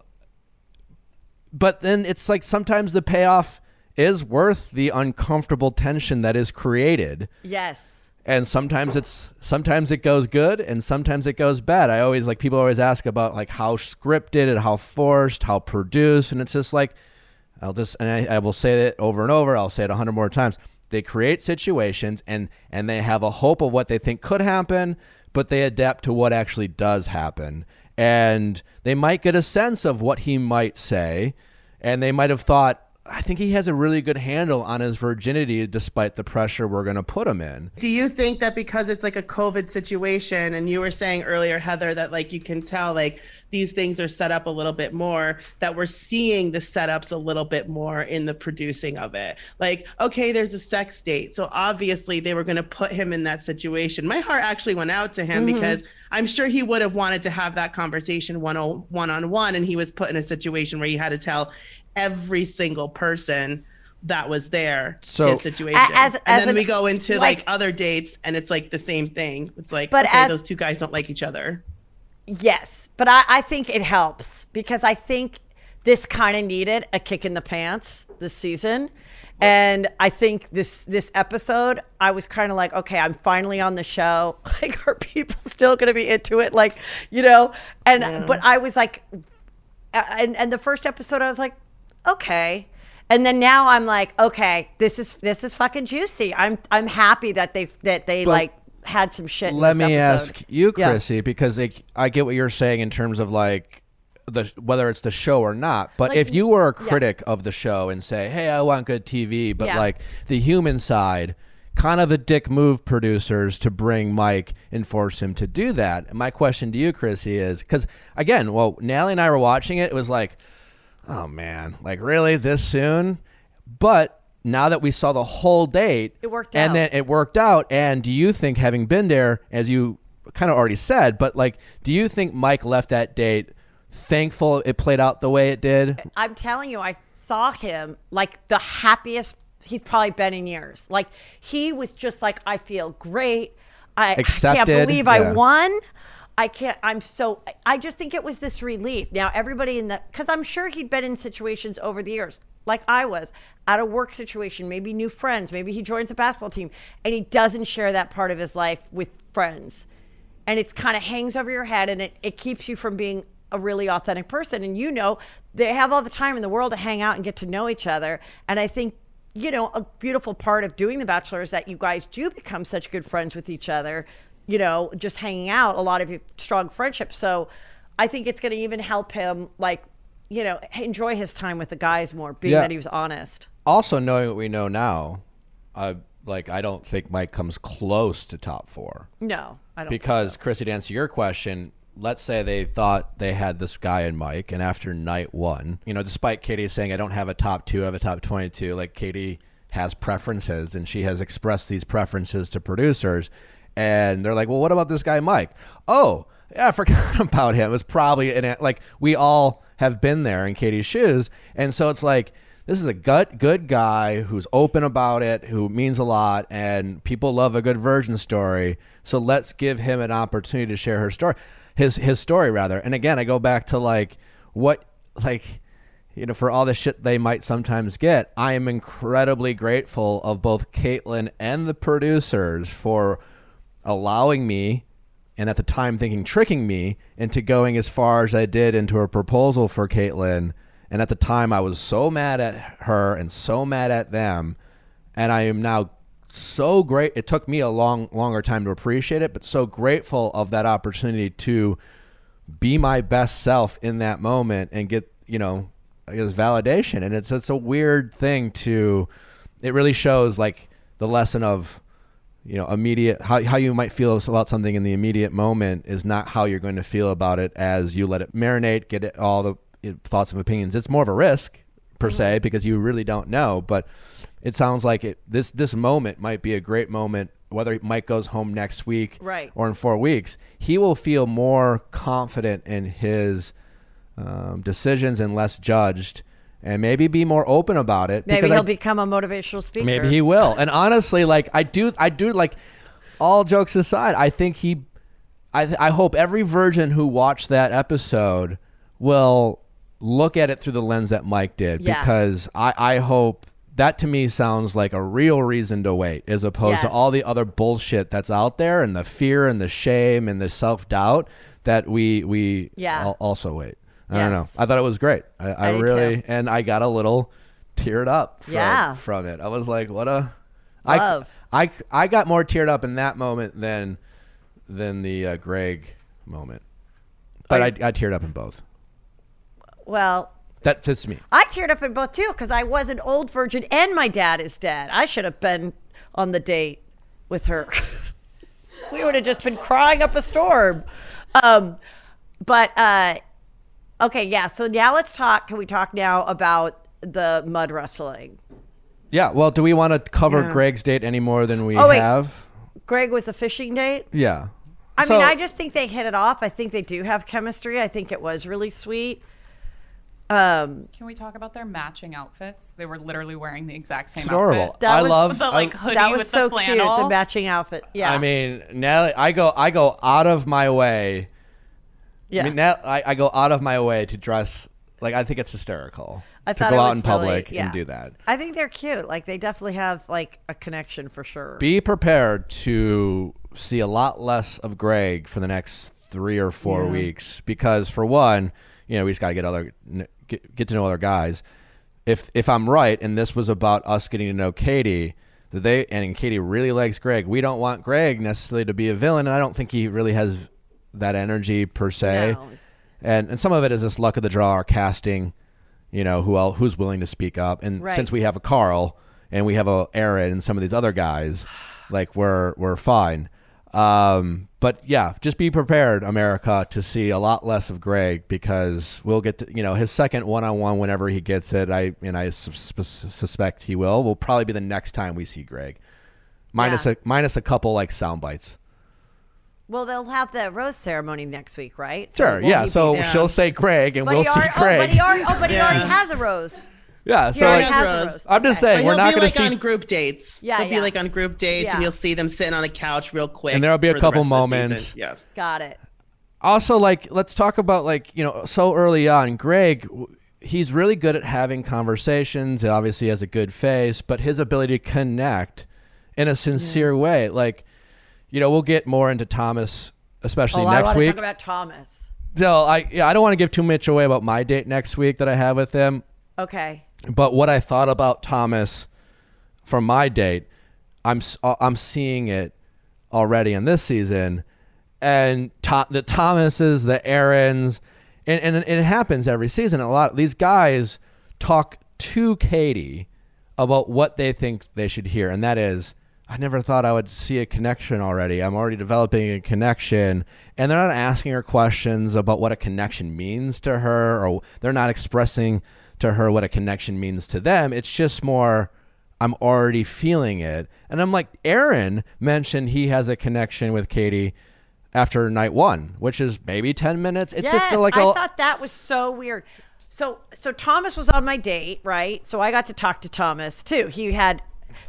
but then it's like sometimes the payoff is worth the uncomfortable tension that is created. Yes. and sometimes it's sometimes it goes good and sometimes it goes bad. I always like people always ask about like how scripted and how forced how produced. And it's just like i'll just and i, I will say it over and over. I'll say it a hundred more times. They create situations and and they have a hope of what they think could happen but they adapt to what actually does happen. And they might get a sense of what he might say and they might have thought i think he has a really good handle on his virginity despite the pressure we're going to put him in Do you think that because it's like a COVID situation, and you were saying earlier, Heather, that like you can tell like these things are set up a little bit more, that we're seeing the setups a little bit more in the producing of it? Like, okay, there's a sex date. So obviously they were going to put him in that situation. My heart actually went out to him mm-hmm. because I'm sure he would have wanted to have that conversation one on one on one, and he was put in a situation where he had to tell every single person that was there So- his situation. as- and as then an- we go into like, like- other dates, and it's like the same thing. It's like, But okay, as- those two guys don't like each other. Yes, but I, I think it helps because I think this kind of needed a kick in the pants this season. And I think this this episode, I was kind of like, okay, I'm finally on the show. Like, are people still going to be into it? Like, you know? And but I was like, and and the first episode, I was like, okay. And then now I'm like, okay, this is this is fucking juicy. I'm I'm happy that they that they But like had some shit. in Let me episode. ask you, Yeah. Chrissy, because like, I get what you're saying in terms of like the whether it's the show or not. But Like, if you were a yeah. critic of the show and say, "Hey, I want good TV," but Yeah. like the human side, kind of a dick move, producers to bring Mike and force him to do that. And my question to you, Chrissy, is because again, well, Nally and I were watching it. It was like, oh man, like really this soon? But now that we saw the whole date, It worked and out. then it worked out. And do you think, having been there, as you kind of already said, but like, do you think Mike left that date thankful it played out the way it did? I'm telling you, I saw him like the happiest he's probably been in years. Like he was just like, I feel great. I, I can't believe yeah. I won. I can't. I'm so. I just think it was this relief. Now everybody in the because I'm sure he'd been in situations over the years, like I was, at a work situation, maybe new friends, maybe he joins a basketball team, and he doesn't share that part of his life with friends and it's kind of hangs over your head and it, it keeps you from being a really authentic person and you know they have all the time in the world to hang out and get to know each other and i think you know, a beautiful part of doing The Bachelor is that you guys do become such good friends with each other. You know, just hanging out, a lot of strong friendships. So I think it's going to even help him, like, you know, enjoy his time with the guys more, being Yeah. that he was honest. Also, knowing what we know now, uh, like I don't think Mike comes close to top four No, I don't. think because so. Chrissy, to answer your question, let's say they thought they had this guy in Mike, and after night one, you know, despite Katie saying I don't have a top two, I have a top twenty-two, like Katie has preferences, and she has expressed these preferences to producers, and they're like, well, what about this guy Mike? Oh, yeah, I forgot about him. It was probably an like we all have been there in Katie's shoes, and so it's like this is a gut good guy who's open about it, who means a lot, and people love a good virgin story. So let's give him an opportunity to share her story, his his story rather. And again, I go back to like what like you know for all the shit they might sometimes get. I am incredibly grateful of both Kaitlyn and the producers for allowing me and at the time thinking tricking me into going as far as I did into a proposal for Kaitlyn. And at the time, I was so mad at her and so mad at them. And I am now so great. It took me a long, longer time to appreciate it, but so grateful of that opportunity to be my best self in that moment and get, you know, I guess validation. And it's, it's a weird thing to, it really shows like the lesson of, you know immediate how, how you might feel about something in the immediate moment is not how you're going to feel about it as you let it marinate get it all the thoughts and opinions it's more of a risk per se because you really don't know but it sounds like it this this moment might be a great moment whether mike goes home next week Right. or in four weeks he will feel more confident in his um, decisions and less judged and maybe be more open about it maybe he'll become a motivational speaker. Maybe he will. And honestly, like I do, I do like. All jokes aside, I think he, I, I hope every virgin who watched that episode will look at it through the lens that Mike did Yeah. because I, I hope that to me sounds like a real reason to wait as opposed to all the other bullshit that's out there and the fear and the shame and the self doubt that we we Yeah. al- also wait. I don't know. I thought it was great. I, I, I really too. and I got a little teared up from, Yeah. from it. I was like, what a I, Love. I, I got more teared up in that moment than than the uh, Greg moment. But I, I teared up in both. well, that fits me. I teared up in both too because I was an old virgin and my dad is dead. I should have been on the date with her. we would have just been crying up a storm. Um, but uh, okay, yeah. So now let's talk. Can we talk now about the mud wrestling? Yeah. Well, do we want to cover Yeah. Greg's date any more than we Oh, wait. have? Greg was a fishing date. Yeah. I So- mean, I just think they hit it off. I think they do have chemistry. I think it was really sweet. Um, Can we talk about their matching outfits? They were literally wearing the exact same adorable. outfit. That I was love the like hoodie that was with so the cute. flannel. The matching outfit. Yeah. I mean, Natalie, I go I go out of my way. Yeah. I mean, Nat, I, I go out of my way to dress like I think it's hysterical I to thought go it out was in public really- yeah. and do that. I think they're cute. Like they definitely have like a connection for sure. Be prepared to see a lot less of Greg for the next three or four weeks because, for one, you know we just got to get other get, get to know other guys. If if I'm right, and this was about us getting to know Katie, that they and Katie really likes Greg. We don't want Greg necessarily to be a villain, and I don't think he really has that energy per se. No. And and some of it is just luck of the draw, or casting. You know who el who's willing to speak up, and Right. since we have a Karl and we have a Aaron and some of these other guys, like we're we're fine. Um, but yeah, just be prepared, America, to see a lot less of Greg because we'll get to, you know, his second one on one whenever he gets it. I and I sus- sus- suspect he will. Will probably be the next time we see Greg, minus Yeah. a minus a couple like sound bites. Well, they'll have the rose ceremony next week, right? So Sure, yeah. So there? she'll say Greg, and But we'll he see already, Greg. Oh, but he already, oh, but he Yeah. already has a rose. yeah. He So already like, has a Rose. rose. I'm just Okay. saying But we're he'll not be going like to see on group dates. Yeah, he'll yeah. be like on group dates, Yeah. and you'll see them sitting on the couch real quick. And there'll be a couple rest of the moments. Yeah. Got it. also like let's talk about like you know so early on greg he's really good at having conversations he obviously has a good face but his ability to connect in a sincere way like you know we'll get more into thomas especially next week. Oh, I next want to week talk about Thomas. so i yeah, i don't want to give too much away about my date next week that i have with him Okay. but what I thought about Thomas from my date, I'm uh, I'm seeing it already in this season, and to- the Thomases, the Aarons, and, and it happens every season. A lot these guys talk to Katie about what they think they should hear, and that is, I never thought I would see a connection already. I'm already developing a connection, and they're not asking her questions about what a connection means to her, or they're not expressing to her what a connection means to them. It's just more. I'm already feeling it. And I'm like, Aaron mentioned he has a connection with Katie after night one, which is maybe 10 minutes. It's yes, just like I a, thought that was so weird. So so Thomas was on my date, right? So I got to talk to Thomas too. He had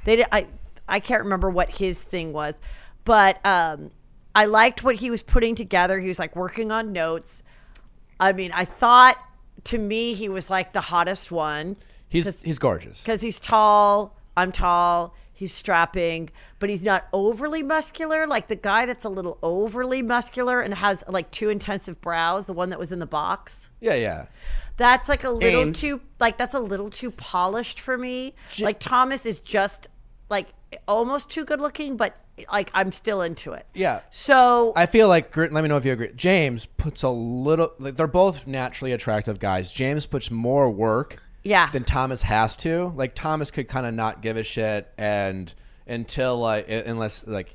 they did, I I can't remember what his thing was, but um I liked what he was putting together. He was like working on notes. I mean, I thought to me he was like the hottest one he's, he's gorgeous. because he's tall. I'm tall. He's strapping, but he's not overly muscular. Like the guy that's a little overly muscular and has like two intensive brows, the one that was in the box. Yeah, yeah. That's like a little James. too like that's a little too polished for me. like Thomas is just like almost too good looking, but like I'm still into it. Yeah. So I feel like, let me know if you agree. James puts a little, like, they're both naturally attractive guys. James puts more work Yeah. than Thomas has to. Like, Thomas could kind of not give a shit and until, like, unless, like,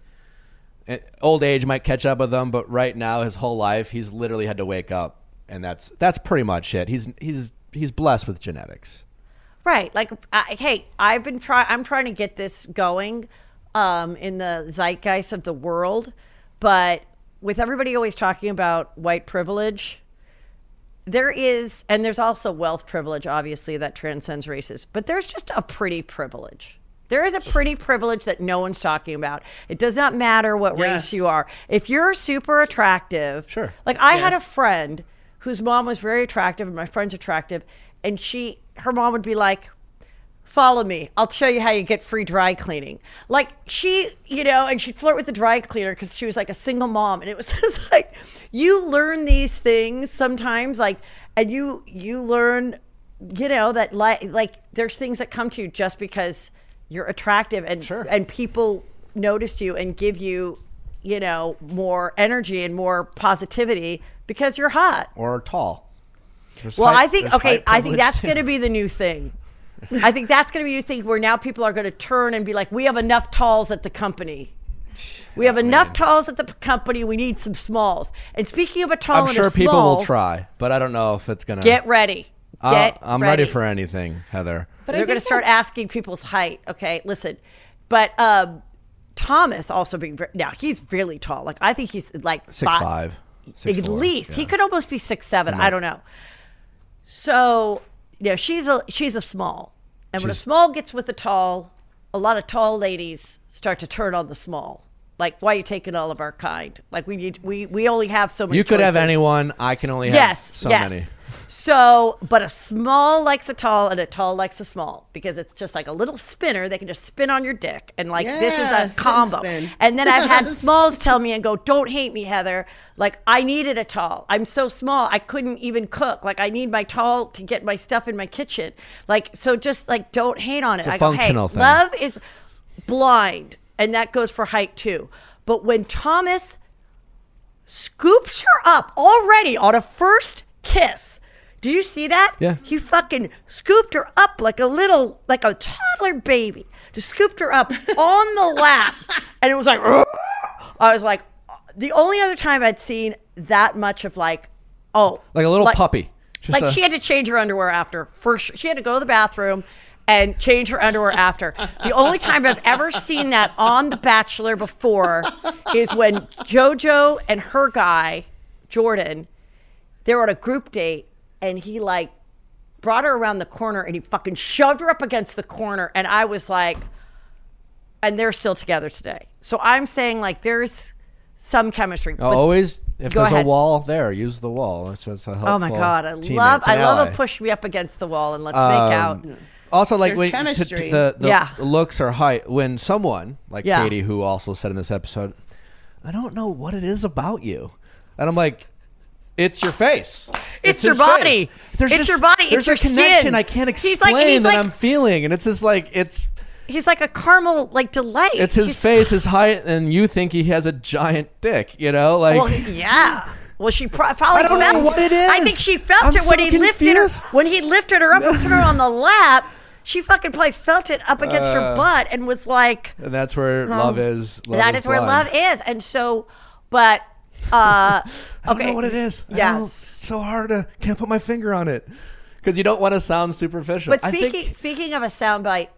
old age might catch up with him, but right now, his whole life, he's literally had to wake up. And that's that's pretty much it. He's he's he's blessed with genetics. Right. Like, I, hey, I've been trying. I'm trying to get this going um, in the zeitgeist of the world, but with everybody always talking about white privilege, there is, and there's also wealth privilege, obviously, that transcends races. But there's just a pretty privilege. There is a pretty privilege that no one's talking about. It does not matter what race you are. If you're super attractive, Sure. Like I had a friend whose mom was very attractive, and my friend's attractive, and she, her mom would be like, follow me. I'll show you how you get free dry cleaning. Like she, you know, and she'd flirt with the dry cleaner because she was like a single mom. And it was just like, you learn these things sometimes, like, and you, you learn, you know, that like, like there's things that come to you just because you're attractive and, Sure. and people notice you and give you, you know, more energy and more positivity because you're hot. Or tall. There's Well, height- I think there's okay. I think that's going to be the new thing. I think that's going to be the new thing where now people are going to turn and be like, "We have enough talls at the company. We have enough talls at the company. We need some smalls." And speaking of a tall I'm and sure a people small, will try, but I don't know if it's gonna. get ready. Uh, Get I'm ready. for anything, Heather. But They're going to start asking people's height. Okay, listen, but um, Thomas also being now he's really tall. Like I think he's like Six five. At four, least he could almost be six seven. I don't know. So you know, she's a she's a small, and when a small gets with a tall, a lot of tall ladies start to turn on the small. Like, why are you taking all of our kind? Like, we need we we only have so many. You could have anyone. I can only have Yes, so yes. many. So, but a small likes a tall, and a tall likes a small because it's just like a little spinner. They can just spin on your dick, and like this is a combo. and spin. And then I've had smalls tell me and go, "Don't hate me, Heather. Like I needed a tall. I'm so small. I couldn't even cook. Like I need my tall to get my stuff in my kitchen. Like so, just like don't hate on it. a I go, hey, functional thing. love is blind, and that goes for height too. But when Thomas scoops her up already on a first kiss. Do you see that? Yeah. He fucking scooped her up like a little, like a toddler baby. Just scooped her up on the lap. And it was like, "Ugh." I was like, uh, the only other time I'd seen that much of like, oh. Like a little puppy. Just like a- she had to change her underwear after. For sure. She had to go to the bathroom and change her underwear after. The only time I've ever seen that on The Bachelor before is when JoJo and her guy, Jordan, they were on a group date and he like brought her around the corner and he fucking shoved her up against the corner. And I was like, and they're still together today. So I'm saying like there's some chemistry. Always, if Go there's ahead. a wall there, use the wall. It's, it's a helpful Oh my god, I love I an love ally. a push me up against the wall and let's Um, make out. Also, like There's when t- t- chemistry. the, the Yeah. looks or height. When someone like Yeah. Katie, who also said in this episode, "I don't know what it is about you," and I'm like, "It's your face. It's his your body. face. There's It's just- your body. It's There's your a connection skin." I can't He's explain like- he's that like- I'm feeling, and it's just like it's." he's like a caramel like delight. It's his He's- face, his height, and you think he has a giant dick. You know, like Well, yeah. Well, she pro- probably I don't know what it is. I think she felt I'm it when so he lifted her. When he lifted her up and put her on the lap, she fucking probably felt it up against her Uh, butt and was like, and that's where love is. Love "That is where love is." And so, but uh, I don't know what it is. I don't- Yes. it's so hard to can't put my finger on it because you don't want to sound superficial. But I think- speaking speaking of a soundbite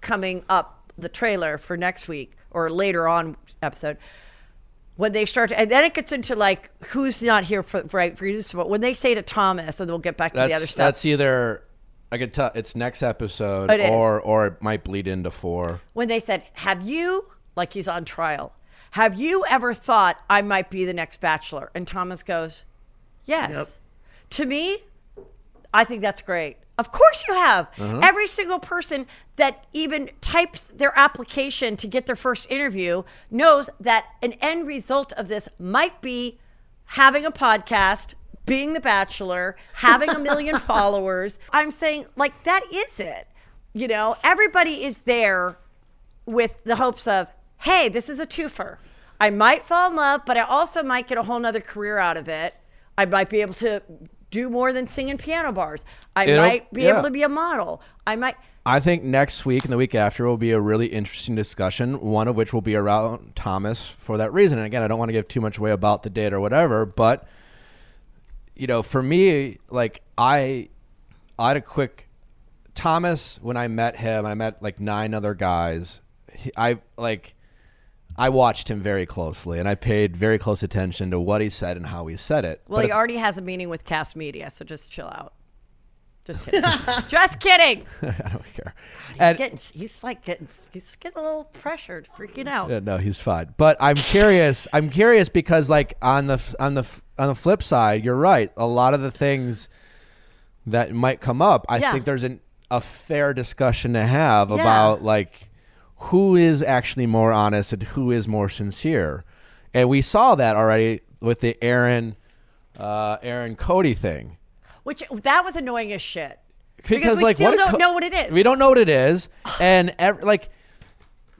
coming up, the trailer for next week or later on episode, when they start, to, and then it gets into like who's not here for for right reasons. But when they say to Thomas, and we'll get back to that's the other stuff. that's either I could tell it's next episode It is. or or it might bleed into four. when they said, "Have you?" Like he's on trial. Have you ever thought I might be the next Bachelor? And Thomas goes, "Yes." Yep. To me, I think that's great. Of course you have. Uh-huh. Every single person that even types their application to get their first interview knows that an end result of this might be having a podcast, being the bachelor, having a million followers. I'm saying like that is it. You know, everybody is there with the hopes of, hey, this is a twofer. I might fall in love, but I also might get a whole nother career out of it. I might be able to do more than sing in piano bars. I It'll- might be yeah. able to be a model. I might. I think next week and the week after will be a really interesting discussion, one of which will be around Thomas for that reason. And again, I don't want to give too much away about the date or whatever, but you know, for me, like I I had a quick Thomas when I met him, I met like nine other guys. He, I like I watched him very closely and I paid very close attention to what he said and how he said it. Well, But he already has a meeting with Kast Media, so just chill out. Just kidding. just kidding. I don't care. He's And- getting. He's like getting. He's getting a little pressured, freaking out. Yeah, no, he's fine. But I'm curious. I'm curious because like on the on the on the flip side, you're right. A lot of the things that might come up, I Yeah. think there's an, a fair discussion to have Yeah. about like who is actually more honest and who is more sincere. And we saw that already with the Aaron uh, Aaron Cody thing. Which that was annoying as shit. because, Because we like still don't co- know what it is. We don't know what it is, and ev- like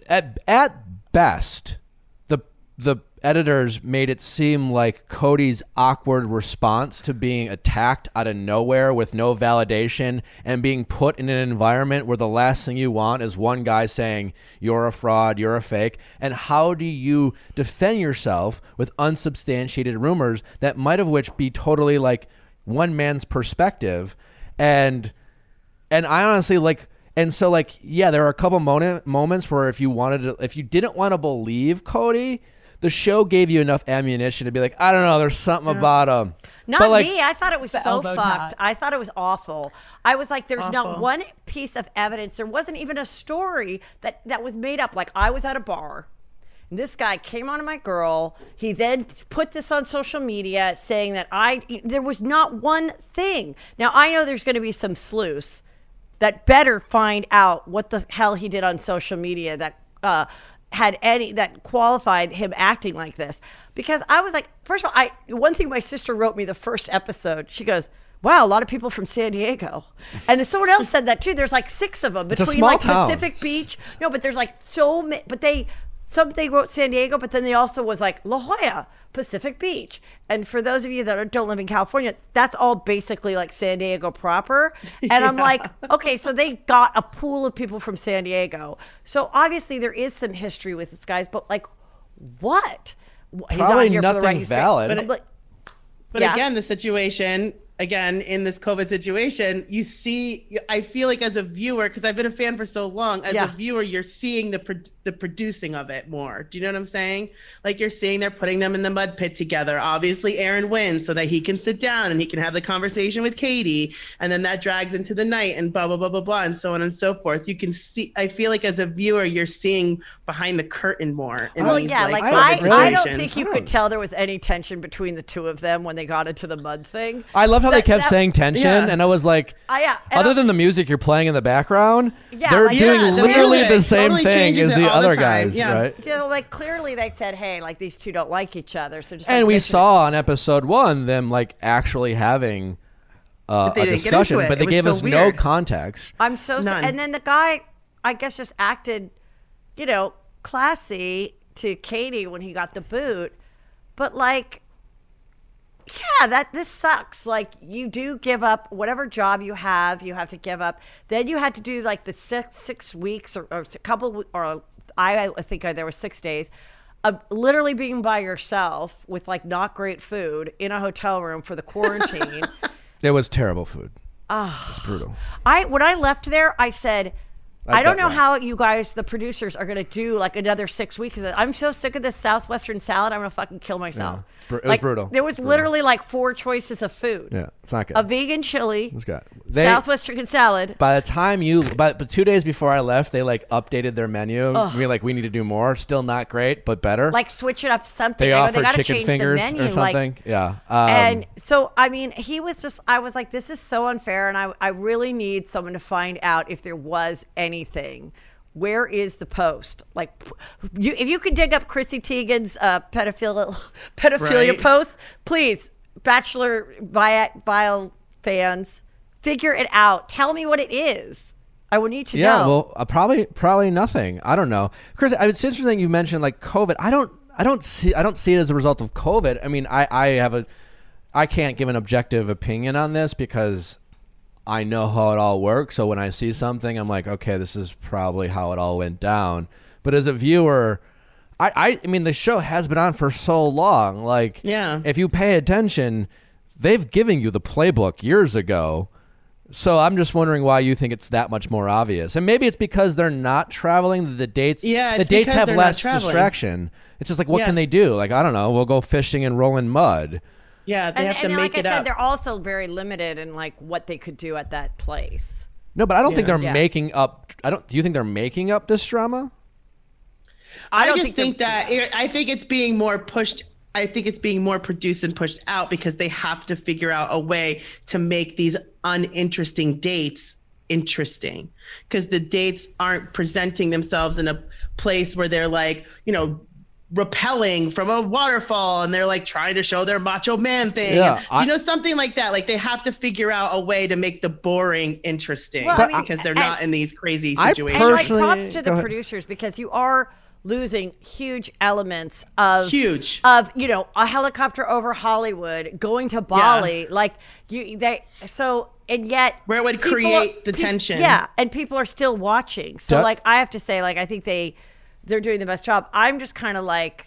at at best, the the editors made it seem like Cody's awkward response to being attacked out of nowhere with no validation and being put in an environment where the last thing you want is one guy saying you're a fraud, you're a fake, and how do you defend yourself with unsubstantiated rumors that might of which be totally like one man's perspective? And and I honestly like and so like yeah there are a couple moment, moments where if you wanted to if you didn't want to believe Cody the show gave you enough ammunition to be like I don't know there's something about him Not but like me. I thought it was so fucked. tap. I thought it was awful. I was like, there's not one piece of evidence. There wasn't even a story that that was made up. Like I was at a bar. And this guy came on to my girl. He then put this on social media saying that I there was not one thing. Now I know there's going to be some sleuths that better find out what the hell he did on social media that uh, had any that qualified him acting like this. Because I was like, first of all, I one thing my sister wrote me the first episode. She goes. Wow, a lot of people from San Diego, and someone else said that too. There's like six of them between like town. Pacific Beach. No, but there's like so many. But they some they wrote San Diego, but then they also was like La Jolla, Pacific Beach. And for those of you that don't live in California, that's all basically like San Diego proper. And I'm like, okay, so they got a pool of people from San Diego. So obviously there is some history with this guys, but like, what? He's not Probably here for the nothing right- he's fa- valid. But I'm like, But Yeah. again, the situation, again, in this COVID situation, you see, I feel like as a viewer, because I've been a fan for so long, as Yeah. a viewer, you're seeing the pro- the producing of it more. Do you know what I'm saying? Like you're seeing they're putting them in the mud pit together. Obviously, Aaron wins so that he can sit down and he can have the conversation with Katie, and then that drags into the night and blah blah blah blah blah, and so on and so forth. You can see. I feel like as a viewer, you're seeing behind the curtain more. In well, these, yeah, like, COVID I, I don't think you could hmm. tell there was any tension between the two of them when they got into the mud thing. I love how they That- kept that- saying tension Yeah. and I was like I- yeah, and other I'm- than the music you're playing in the background Yeah, they're like- doing Yeah, the literally music the same totally thing changes as it the all the other time. guys Yeah. right You know, like clearly they said, "Hey, like these two don't like each other." So just and like, we mention it. saw on episode one them like actually having uh, But they a didn't get discussion, it. but they It was gave so us no weird. context. I'm so sad. None. And then the guy, I guess, just acted, you know, classy to Katie when he got the boot. But like, yeah, that this sucks. Like you do give up whatever job you have, you have to give up. Then you had to do like the six six weeks or, or a couple or I, I think there were six days of literally being by yourself with like not great food in a hotel room for the quarantine. It was terrible food. Oh, it's brutal. I when I left there, I said. I I don't know not. how you guys, the producers, are going to do like another six weeks. I'm so sick of this Southwestern salad. I'm going to fucking kill myself. Yeah. Br- it was Like, brutal. There was Brutal. literally like four choices of food. Yeah, it's not good. A vegan chili, It's good. They, Southwest chicken salad. by the time you, but, but two days before I left, they like updated their menu. I mean, like we need to do more. Still not great, but better. Like switch it up something. they offered chicken change fingers the menu. or something. Like, yeah. Um, and so I mean, he was just. I was like, this is so unfair, and I I really need someone to find out if there was anything. Where is the post? Like, you, if you could dig up Chrissy Teigen's uh, pedophilia pedophilia Right. posts, please, Bachelor Viall fans, figure it out. Tell me what it is. I would need to Yeah, know. well, uh, probably probably nothing. I don't know, Chris. It's interesting you mentioned like COVID. I don't I don't see I don't see it as a result of COVID. I mean, I I have a I can't give an objective opinion on this because I know how it all works. So when I see something, I'm like, okay, this is probably how it all went down. But as a viewer. I, I, I mean, the show has been on for so long. Like, Yeah. if you pay attention, they've given you the playbook years ago. So I'm just wondering why you think it's that much more obvious. And maybe it's because they're not traveling. The dates, Yeah, the dates have less distraction. It's just like, what Yeah. can they do? Like, I don't know. We'll go fishing and roll in mud. Yeah, they and, have to and make like it I said, up. they're also very limited in like what they could do at that place. No, but I don't think they're Yeah. making up. I don't. Do you think they're making up this drama? I, don't just think think, that I think it's being more pushed. I think it's being more produced and pushed out because they have to figure out a way to make these uninteresting dates interesting because the dates aren't presenting themselves in a place where they're like, you know, repelling from a waterfall and they're like trying to show their macho man thing. Yeah, And, I- you know, something like that. Like they have to figure out a way to make the boring interesting Well, I mean, because they're not in these crazy situations. I situations. And like Personally- props to the producers because you are losing huge elements of Huge. of you know a helicopter over Hollywood going to Bali like you they so and yet Where it would people- create the pe- tension. yeah and people are still watching so Duh. like I have to say like I think they they're doing the best job I'm just kind of like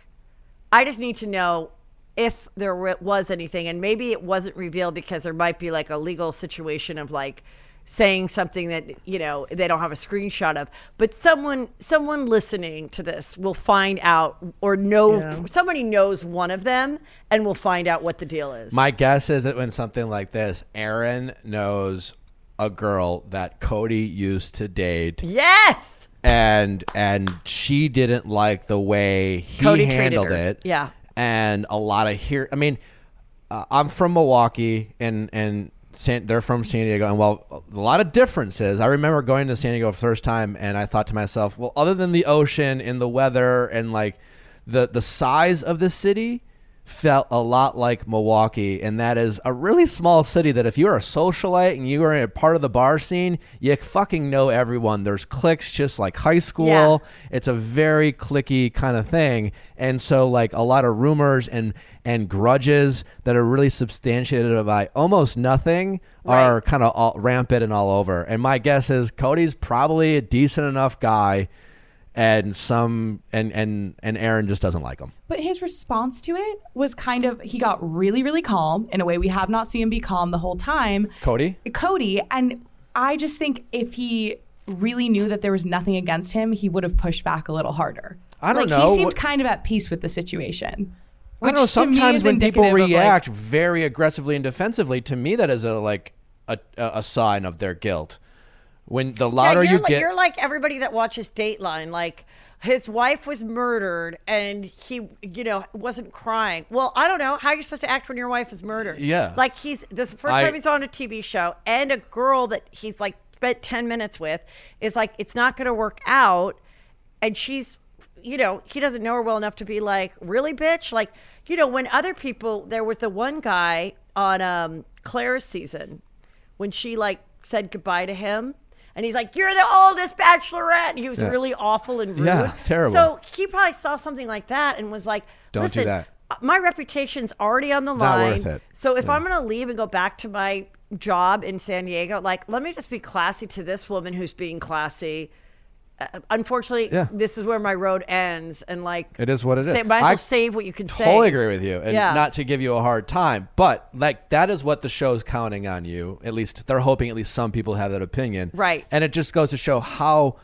I just need to know if there was anything, and maybe it wasn't revealed because there might be like a legal situation of like saying something that you know they don't have a screenshot of. But someone, someone listening to this will find out, or know Yeah. somebody knows one of them, and will find out what the deal is. My guess is that when something like this, Aaron knows a girl that Cody used to date. yes, and and she didn't like the way he Cody handled it. Yeah. and a lot of here. I mean, uh, I'm from Milwaukee, and and San, they're from San Diego, and well, a lot of differences. I remember going to San Diego the first time, and I thought to myself, well, other than the ocean and the weather and like the the size of the city. Felt a lot like Milwaukee, and that is a really small city. That if you're a socialite and you are a part of the bar scene, you fucking know everyone. There's cliques just like high school. Yeah. It's a very clicky kind of thing. And so like a lot of rumors and and grudges that are really substantiated by almost nothing are kind of all, rampant and all over. And my guess is Cody's probably a decent enough guy and some and and and Aaron just doesn't like him. But his response to it was kind of he got really, really calm in a way we have not seen him be calm the whole time. Cody? Cody, and I just think if he really knew that there was nothing against him, he would have pushed back a little harder. I don't like, know. He seemed What- kind of at peace with the situation. I don't know. Sometimes when people of, like- react very aggressively and defensively, to me that is a like a, a sign of their guilt. When the Yeah, louder you're, you like, get, you're like everybody that watches Dateline. Like his wife was murdered, and he, you know, wasn't crying. Well, I don't know how you're supposed to act when your wife is murdered. Yeah. like he's this is the first I- time he's on a TV show, and a girl that he's like spent ten minutes with is like, it's not going to work out, and she's. You know, he doesn't know her well enough to be like, really, bitch? Like, you know, when other people, there was the one guy on um, Claire's season when she like said goodbye to him and he's like, "You're the oldest bachelorette." And he was Yeah. really awful and rude. Yeah, terrible. So he probably saw something like that and was like, Don't do that. Uh, my reputation's already on the line. So if I'm going to leave and go back to my job in San Diego, like let me just be classy to this woman who's being classy. Uh, unfortunately, Yeah. this is where my road ends, and like It is what it is. say, Might as well I save what you can save. totally agree with you, and Yeah. not to give you a hard time, but like that is what the show's counting on you. At least they're hoping. At least some people have that opinion, Right. And it just goes to show how,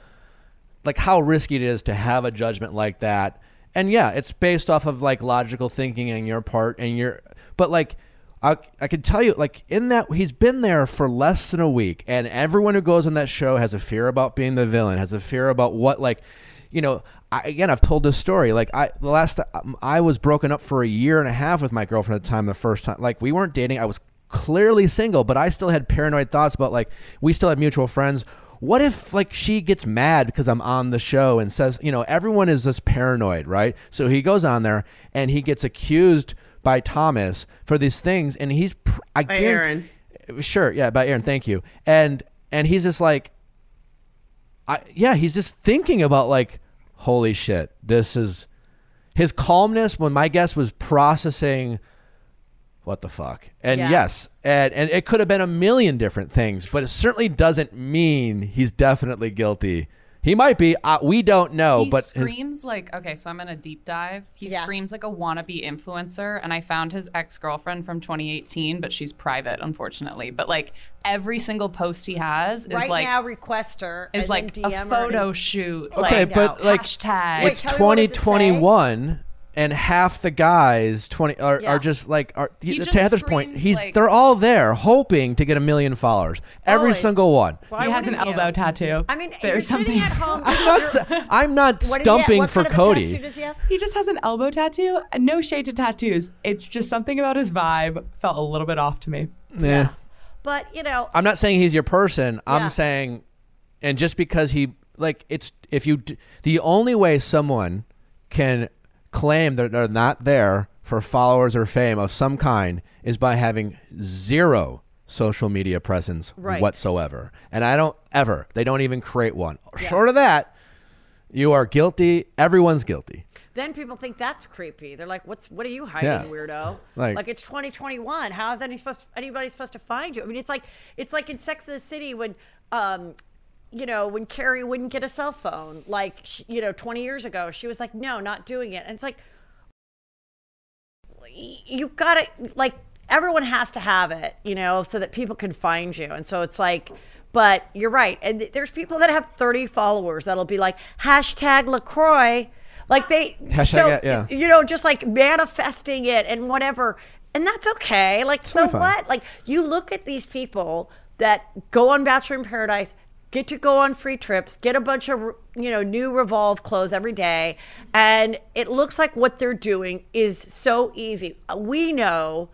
like, how risky it is to have a judgment like that. And yeah, it's based off of like logical thinking on your part, and your, but like. I, I can tell you, like in that he's been there for less than a week, and everyone who goes on that show has a fear about being the villain, has a fear about what, like, you know. I, again, I've told this story. Like I, the last um, I was broken up for a year and a half with my girlfriend at the time. The first time, like we weren't dating. I was clearly single, but I still had paranoid thoughts about like we still had mutual friends. What if like she gets mad because I'm on the show and says, you know, everyone is this paranoid, right? So he goes on there and he gets accused by Thomas for these things, and he's pr- I By guarantee- Sure, yeah, by Aaron. Thank you. And and he's just like, I yeah, he's just thinking about like, holy shit, this is his calmness when my guest was processing what the fuck. And Yeah. yes, and and it could have been a million different things, but it certainly doesn't mean he's definitely guilty. He might be. Uh, we don't know, he but his, screams like okay so i'm in a deep dive he Yeah. screams like a wannabe influencer and i found his ex-girlfriend from 2018 but she's private unfortunately but like every single post he has is right like now, request her. is like then a DM photo and- shoot okay, like but like hashtag Wait, it's tell me what does it 2021 and half the guys 20 are, Yeah. are just like are He to Heather's point he's like- they're all there hoping to get a million followers every Always. single one Why he has an wouldn't you? elbow tattoo. I mean, there's something. at home. I'm not s- I'm not What does he have? stumping What for kind of Cody does he have? He just has an elbow tattoo. No shade to tattoos. It's just something about his vibe felt a little bit off to me. yeah. But you know, I'm not saying he's your person. Yeah. I'm saying, and just because he like it's if you the only way someone can claim that they're not there for followers or fame of some kind is by having zero social media presence Right. whatsoever. And I don't ever. They don't even create one. Short of that, you are guilty. Everyone's guilty. then people think that's creepy. They're like, "What's what are you hiding, Yeah. weirdo?" Like- Like, it's 2021. How is any supposed anybody supposed to find you? I mean, it's like it's like in Sex and the City when, um, you know, when Carrie wouldn't get a cell phone, like you know, 20 years ago, she was like, "No, not doing it," and it's like, you've got to like everyone has to have it, you know, so that people can find you, and so it's like. But you're right, and there's people that have 30 followers that'll be like hashtag Lacroix, like they Hashtag so it, yeah. you know, just like manifesting it and whatever. And that's okay. Like, so fine. what? Like, you look at these people that go on Bachelor in Paradise, get to go on free trips, get a bunch of, you know, new Revolve clothes every day. And it looks like what they're doing is so easy. We know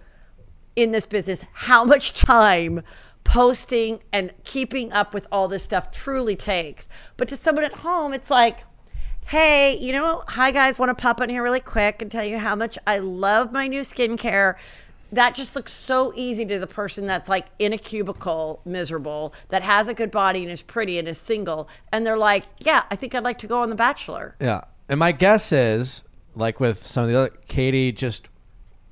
in this business how much time posting and keeping up with all this stuff truly takes. But to someone at home, it's like, hey, you know, hi guys, want to pop in here really quick and tell you how much I love my new skincare. That just looks so easy to the person that's like in a cubicle, miserable, that has a good body and is pretty and is single. And they're like, yeah, I think I'd like to go on The Bachelor. Yeah. And my guess is, like with some of the other, Katie just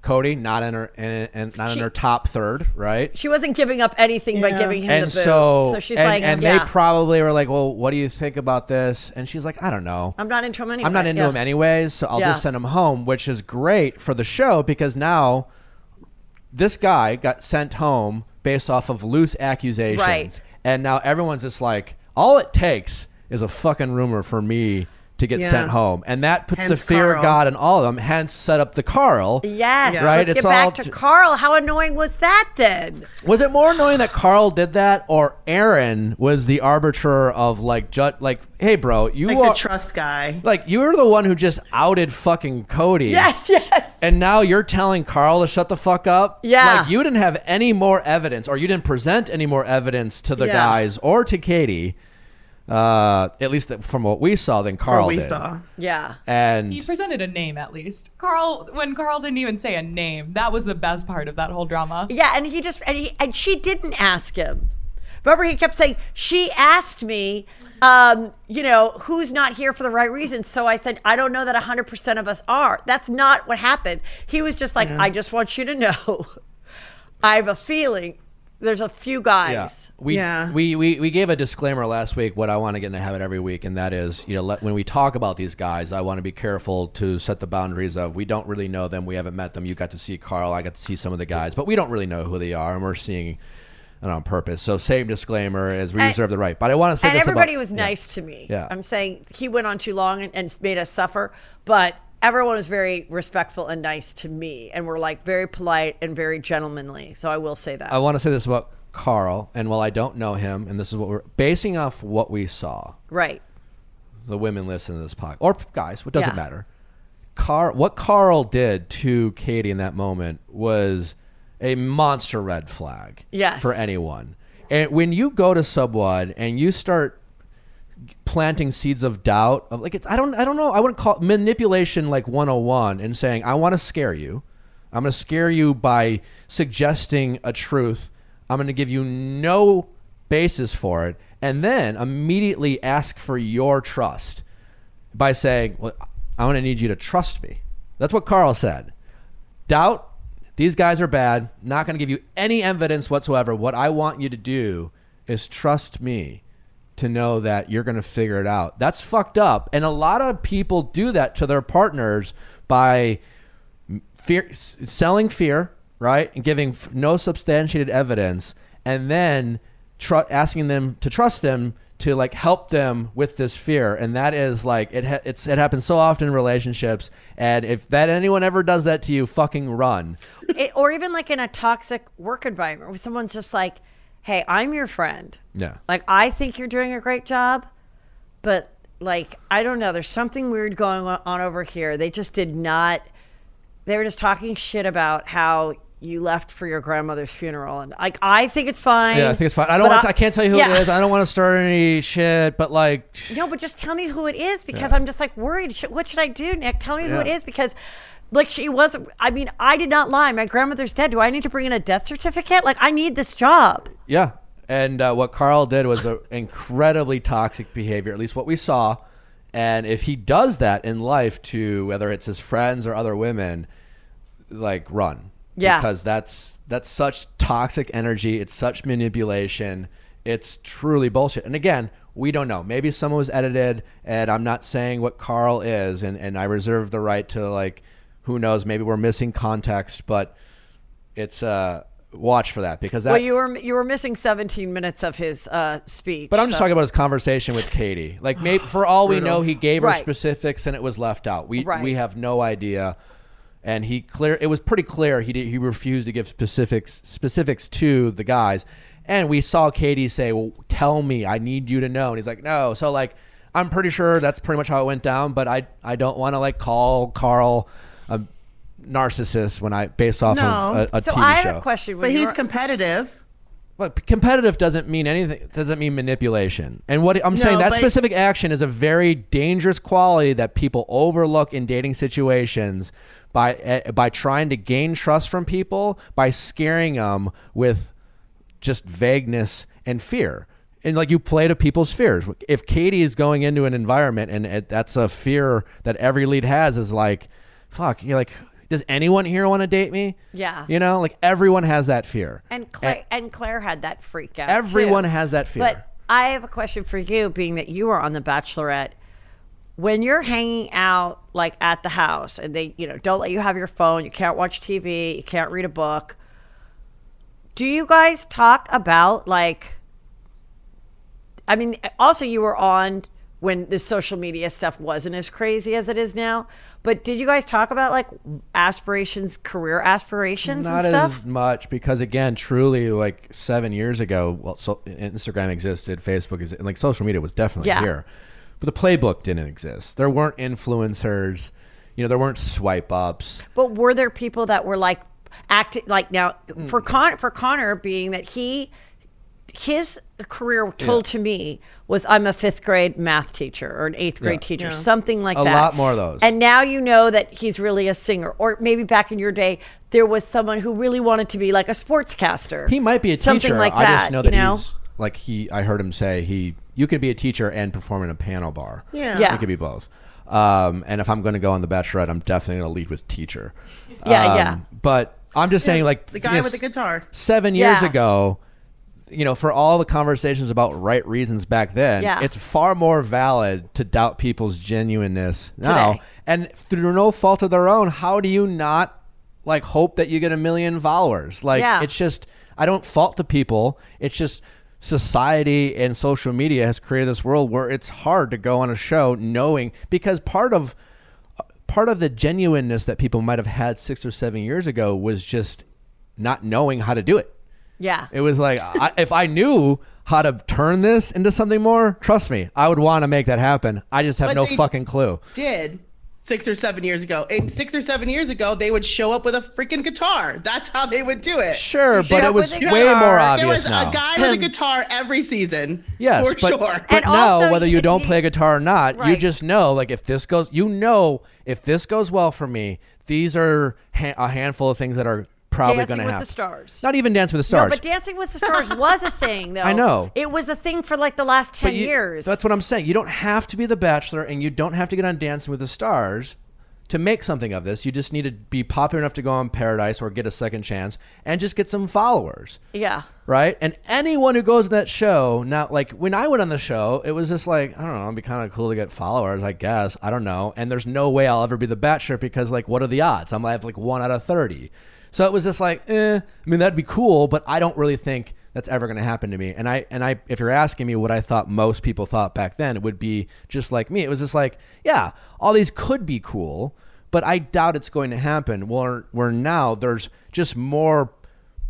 Cody not in her in, in, not She- in her top third, right? She wasn't giving up anything by giving him and the boot. so, so she's and, like, and yeah, they probably were like, "Well, what do you think about this?" And she's like, "I don't know. I'm not into him anyway. I'm not into Yeah. him anyways, so I'll Yeah. just send him home," which is great for the show because now this guy got sent home based off of loose accusations, Right. and now everyone's just like, all it takes is a fucking rumor for me to get Yeah. sent home, and that puts the Hence fear of God in all of them. Hence, set up the Karl. Yes. Right? Let's It's get back to j- Karl. How annoying was that then? Was it more annoying that Karl did that, or Aaron was the arbiter of like, ju- like, hey, bro, you Like are the trust guy. like you were the one who just outed fucking Cody. Yes, yes. And now you're telling Karl to shut the fuck up? Yeah. Like you didn't have any more evidence or you didn't present any more evidence to the Yeah. guys or to Katie. Uh, at least from what we saw than Karl Or we did. saw. Yeah. And He presented a name at least. Karl, when Karl didn't even say a name, that was the best part of that whole drama. Yeah, and he just and he and she didn't ask him. Remember, he kept saying, She asked me, um, you know, who's not here for the right reason. So I said, I don't know that 100% of us are. That's not what happened. He was just like, I just want you to know. I have a feeling there's a few guys. We, Yeah. we we we gave a disclaimer last week. What I want to get in the habit every week, and that is, you know, let, when we talk about these guys, I want to be careful to set the boundaries of we don't really know them, we haven't met them. You got to see Karl, I got to see some of the guys, but we don't really know who they are, and we're seeing it on purpose. So same disclaimer as we And- reserve the right. But I want to say and this everybody about- was yeah. nice to me. Yeah. I'm saying he went on too long and, and made us suffer, but everyone was very respectful and nice to me and were like very polite and very gentlemanly. So I will say that. I want to say this about Karl, and while I don't know him, and this is what we're basing off what we saw. right. the women listen to this podcast or guys, it doesn't Yeah. matter. Car, what Karl did to Katie in that moment was a monster red flag. Yes. for anyone. And when you go to Subwad and you start planting seeds of doubt of like it's I don't I don't know I wouldn't call manipulation like 101 and saying I want to scare you. I'm going to scare you by suggesting a truth. I'm going to give you no basis for it and then immediately ask for your trust by saying, "Well, I'm going to need you to trust me." That's what Karl said. Doubt these guys are bad. Not going to give you any evidence whatsoever. What I want you to do is trust me to know that you're going to figure it out. That's fucked up. And a lot of people do that to their partners by fear, selling fear, right? And giving no substantiated evidence and then tr- asking them to trust them to like help them with this fear and that is like it ha- it's it happens so often in relationships and if that anyone ever does that to you fucking run it, or even like in a toxic work environment where someone's just like, "Hey, I'm your friend. yeah Like I think you're doing a great job, but like I don't know, there's something weird going on over here. They just did not. They were just talking shit about how you left for your grandmother's funeral, and like I think it's fine. yeah i think it's fine i don't want to, i can't tell you who yeah. it is i don't want to start any shit but like No, but just tell me who it is because I'm just like worried. What should I do, Nick? Tell me who it is because, like, she was. I mean, I did not lie. My grandmother's dead. Do I need to bring in a death certificate? Like, I need this job. Yeah. And uh, what Karl did was an incredibly toxic behavior, at least what we saw. And if he does that in life to whether it's his friends or other women, like run. Yeah. Because that's that's such toxic energy. It's such manipulation. It's truly bullshit. And again, we don't know. Maybe someone was edited, and I'm not saying what Karl is, and, and I reserve the right to like, who knows? Maybe we're missing context, but it's uh watch for that because that well, you were you were missing 17 minutes of his uh, speech. but I'm just so- talking about his conversation with Katie. Like, maybe for all we know, he gave her Right. specifics and it was left out. We Right. we have no idea. And he clear. It was pretty clear he did, he refused to give specifics specifics to the guys. And we saw Katie say, "Well, tell me. I need you to know." And he's like, "No." So like, I'm pretty sure that's pretty much how it went down. But I I don't want to like call Karl a narcissist when I based off No. of a, a So TV I show. have a question. But he's you're- competitive. But competitive doesn't mean anything. Doesn't mean manipulation. And what I'm saying that specific action is a very dangerous quality that people overlook in dating situations by uh, by trying to gain trust from people by scaring them with just vagueness and fear. And like you play to people's fears. If Katie is going into an environment and it, that's a fear that every lead has is like, fuck, you're like, does anyone here want to date me? Yeah. You know, like everyone has that fear. and Clare and Clare had that freak out. Everyone too. has that fear. But I have a question for you, being that you are on The Bachelorette. When you're hanging out like at the house and they, you know, don't let you have your phone, you can't watch TV, you can't read a book. Do you guys talk about like I mean, also you were on when the social media stuff wasn't as crazy as it is now. But did you guys talk about like aspirations, career aspirations not and stuff? as much because again truly like seven years ago well so instagram existed facebook is like social media was definitely Yeah. here but the playbook didn't exist there weren't influencers you know there weren't swipe ups But were there people that were like acting like now Mm. for Con for Connor being that he his career told to me was I'm a fifth grade math teacher or an eighth grade Yeah. teacher, Yeah. something like A that. A lot more of those. And now you know that he's really a singer. Or maybe back in your day there was someone who really wanted to be like a sportscaster. he might be a something teacher like i that. just know that you know? he's like he I heard him say he you could be a teacher and perform in a panel bar. Yeah. Yeah. It could be both. Um, and if I'm going to go on the Bachelorette, I'm definitely going to lead with teacher. Yeah, Um, yeah. But I'm just saying, like the you guy know, with the guitar. seven years Yeah. ago, you know, for all the conversations about right reasons back then, Yeah. it's far more valid to doubt people's genuineness now. And through no fault of their own, how do you not like hope that you get a million followers? Like Yeah. it's just I don't fault the people. It's just society and social media has created this world where it's hard to go on a show knowing because part of part of the genuineness that people might have had six or seven years ago was just not knowing how to do it. Yeah. It was like I, if I knew how to turn this into something more, trust me, I would want to make that happen. I just have But no they- fucking clue. Did six or seven years ago. And six or seven years ago, they would show up with a freaking guitar. That's how they would do it. Sure, but it was way guitar. more There obvious was now. a guy with a guitar every season. Yes, for but, sure. but And now also whether you don't play guitar or not, you just know like if this goes, you know if this goes well for me, these are ha- a handful of things that are probably going to with the Stars. Not even Dance with the Stars. No, but Dancing with the Stars was a thing, though. I know. It was a thing for like the last 10 you- years. That's what I'm saying. You don't have to be the Bachelor, and you don't have to get on Dancing with the Stars to make something of this. You just need to be popular enough to go on Paradise or get a second chance, and just get some followers, yeah. right? And anyone who goes to that show now, like when I went on the show, it was just like I don't know, it'd be kind of cool to get followers, I guess. I don't know. And there's no way I'll ever be the Bachelor because like, what are the odds? I'm like like one out of thirty. So it was just like, eh. I mean, that'd be cool, but I don't really think that's ever going to happen to me. And I and I, if you're asking me what I thought most people thought back then, it would be just like me. It was just like, yeah, all these could be cool, but I doubt it's going to happen. Where where now there's just more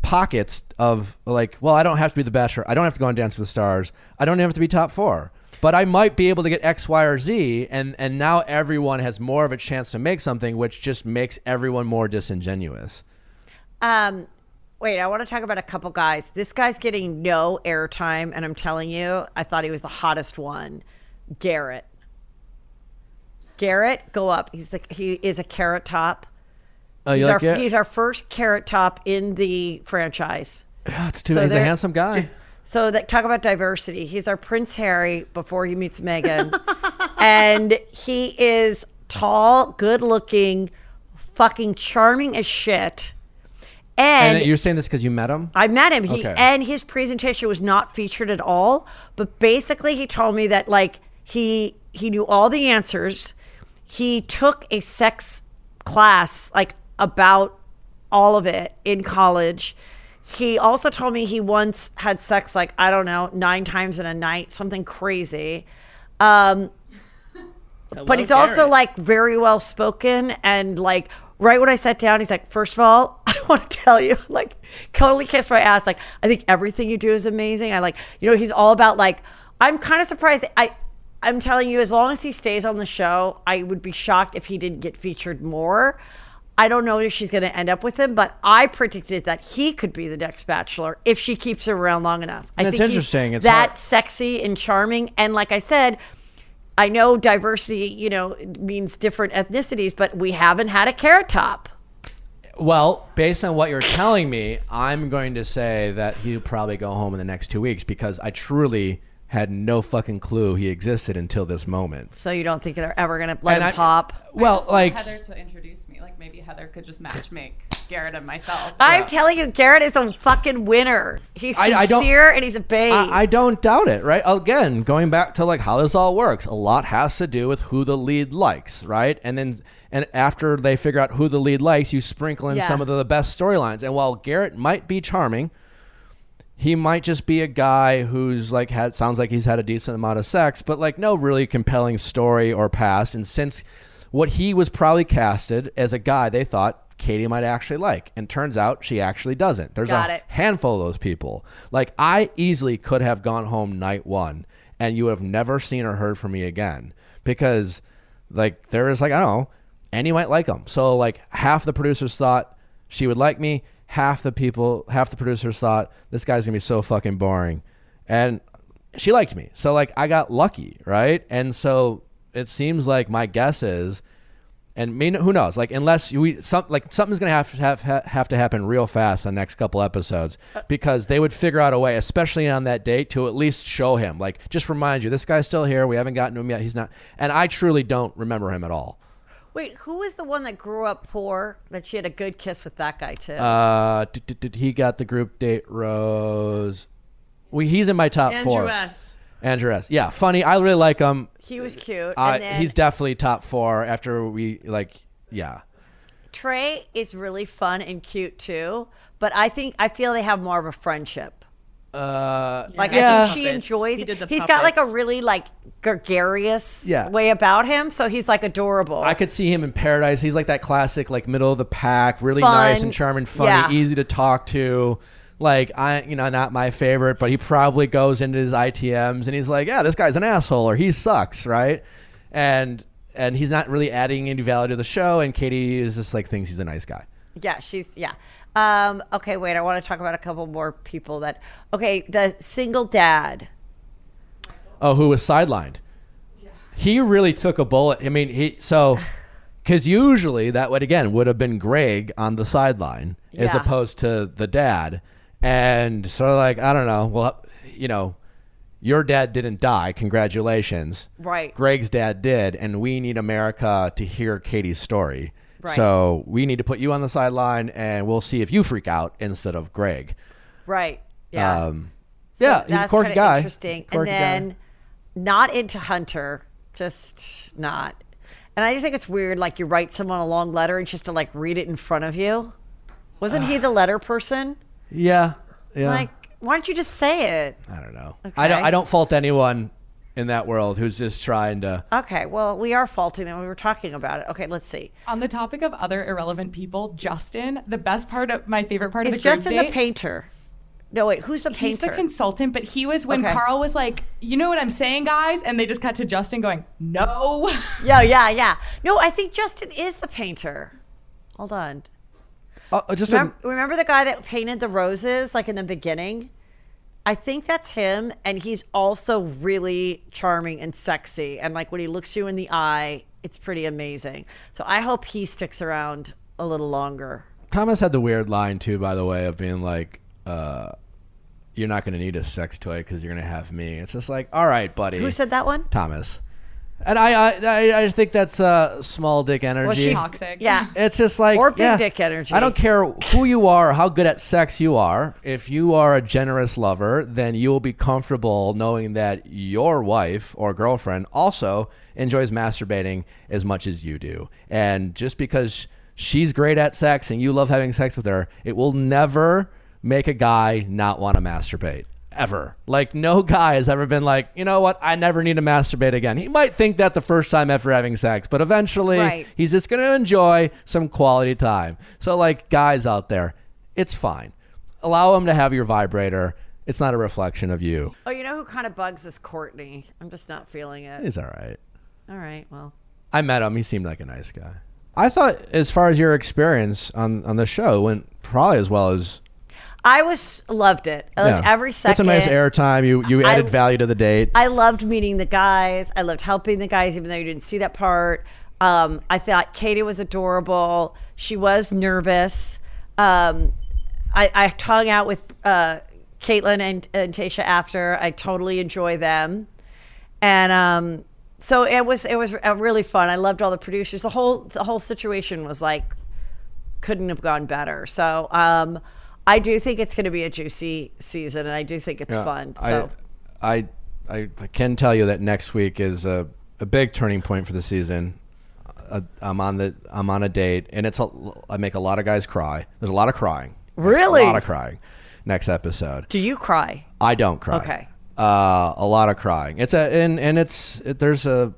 pockets of like, well, I don't have to be the bachelor. I don't have to go on Dance with the Stars. I don't have to be top four. But I might be able to get X, Y, or Z, and and now everyone has more of a chance to make something, which just makes everyone more disingenuous. Um, wait, I want to talk about a couple guys. This guy's getting no airtime, and I'm telling you, I thought he was the hottest one. Garrett. Garrett, go up. He's the, he is a carrot top. Oh, He's like our he's our first carrot top in the franchise. Yeah, it's too. so he's a handsome guy. So that talk about diversity. He's our Prince Harry before he meets Meghan, and he is tall, good looking, fucking charming as shit. And, And, you're saying this because you met him? I met him. He Okay. and his presentation was not featured at all. But basically, he told me that like he he knew all the answers. He took a sex class like about all of it in college. He also told me he once had sex like I don't know nine times in a night, something crazy. Um, but he's also like very well spoken and like right when I sat down, he's like, first of all, I want to tell you, like, totally kissed my ass. Like, I think everything you do is amazing. I like, you know, he's all about like, I'm kind of surprised. I, I'm telling you, as long as he stays on the show, I would be shocked if he didn't get featured more. I don't know if she's going to end up with him, but I predicted that he could be the next Bachelor if she keeps him around long enough. I That's think he's interesting. It's that hard- sexy and charming, and like I said, I know diversity, you know, means different ethnicities, but we haven't had a carrot top. Well, based on what you're telling me, I'm going to say that he'll probably go home in the next two weeks because I truly had no fucking clue he existed until this moment. So you don't think they're ever going to let And him I- pop? I Well, just want like Heather to introduce. Like maybe Heather could just match make Garrett and myself. I'm telling you, Garrett is a fucking winner. He's I- I don't- sincere and he's a babe. I, I don't doubt it, right? Again, going back to like how this all works, a lot has to do with who the lead likes, right? And then and after they figure out who the lead likes, you sprinkle in Yeah. some of the best storylines. And while Garrett might be charming, he might just be a guy who's like had sounds like he's had a decent amount of sex, but like no really compelling story or past. And since what he was probably casted as a guy they thought Katie might actually like, and turns out she actually doesn't. There's Got a it. handful of those people. Like I easily could have gone home night one, and you would have never seen or heard from me again because like there is like I don't know, and you might like them. So like half the producers thought she would like me, half the people, half the producers thought this guy's gonna be so fucking boring, and she liked me. So like I got lucky, right? And so it seems like my guess is And I mean, who knows? Like, unless we some like something's gonna have to have ha- have to happen real fast on the next couple episodes because they would figure out a way, especially on that date, to at least show him. Like, just remind you, this guy's still here. We haven't gotten to him yet. He's not. And I truly don't remember him at all. Wait, who was the one that grew up poor that she had a good kiss with that guy too? Uh, d- d- d- he got the group date rose. We he's in my top Andrew four. S. Andrew S. Yeah, funny. I really like him. he was cute. Uh, and then he's definitely top four after we like. Yeah. Trey is really fun and cute too. But I think I feel they have more of a friendship. Uh, Like yeah. I think she Puppets. enjoys. He did the he's got like a really like gregarious Yeah. way about him, so he's like adorable. I could see him in Paradise. He's like that classic, like middle of the pack, really Fun. nice and charming, funny, Yeah. easy to talk to. Like I, you know, not my favorite, but he probably goes into his ITMs and he's like, "Yeah, this guy's an asshole or he sucks," right? And and he's not really adding any value to the show. And Katie is just like thinks he's a nice guy. Yeah, she's yeah. Um, okay, wait. I want to talk about a couple more people that. Okay, the single dad. Oh, who was sidelined? He really took a bullet. I mean, he so because usually that would again would have been Greg on the sideline as opposed to the dad, and so like I don't know. Well, you know, your dad didn't die. Congratulations. Right. Greg's dad did, and we need America to hear Katie's story. Right. So we need to put you on the sideline, and we'll see if you freak out instead of Greg. Right. Yeah. Um, So yeah, he's a quirky guy. Interesting. Quirky guy. and then not into Hunter, just not. And I just think it's weird. Like you write someone a long letter and just to like read it in front of you. Wasn't he the letter person? Yeah, yeah. Like, why don't you just say it? I don't know. I don't. I don't fault anyone in that world who's just trying to. Okay, well, we are faulting them. We were talking about it. Okay, let's see. On the topic of other irrelevant people, Justin, the best part of my favorite part Is of the group Justin date, the painter? No, wait. Who's the painter? He's the consultant, but he was when Okay. Karl was like, "You know what I'm saying, guys," and they just cut to Justin going, "No." yeah, yeah, yeah. No, I think Justin is the painter. Hold on. Uh, just a, Remember, remember the guy that painted the roses like in the beginning? I think that's him, and he's also really charming and sexy. And like when he looks you in the eye, it's pretty amazing. So I hope he sticks around a little longer. Thomas had the weird line too, by the way, of being like, uh, "You're not going to need a sex toy because you're going to have me." It's just like, all right, buddy. Who said that one? Thomas? And I, I, I, I just think that's uh, small dick energy. Was she Toxic. Yeah. It's just like Or big yeah, dick energy. I don't care who you are, or how good at sex you are. If you are a generous lover, then you will be comfortable knowing that your wife or girlfriend also enjoys masturbating as much as you do. And just because she's great at sex and you love having sex with her, it will never make a guy not want to masturbate. Ever. Like, no guy has ever been like, you know what? I never need to masturbate again. He might think that the first time after having sex, but eventually Right. He's just going to enjoy some quality time. So, like, guys out there, it's fine. Allow him to have your vibrator. It's not a reflection of you. Oh, you know who kind of bugs is Courtney. I'm just not feeling it. He's all right. All right, well. I met him. He seemed like a nice guy. I thought, as far as your experience on, on the show, went probably as well as. I was loved it. Like every second. It's a nice airtime. You you I- added value to the date. I loved meeting the guys. I loved helping the guys, even though you didn't see that part. Um, I thought Katie was adorable. She was nervous. Um, I, I hung out with uh, Kaitlyn and, and Tayshia after. I totally enjoy them, and um, so it was it was really fun. I loved all the producers. The whole the whole situation was like couldn't have gone better. So um, I do think it's going to be a juicy season, and I do think it's Yeah, fun. So. I, I I can tell you that next week is a, a big turning point for the season. Uh, I'm on the I'm on a date, and it's a, I make a lot of guys cry. There's a lot of crying. Really? a lot of crying. Next episode, Do you cry? I don't cry. Okay. Uh, a lot of crying. It's a and and it's it, there's a.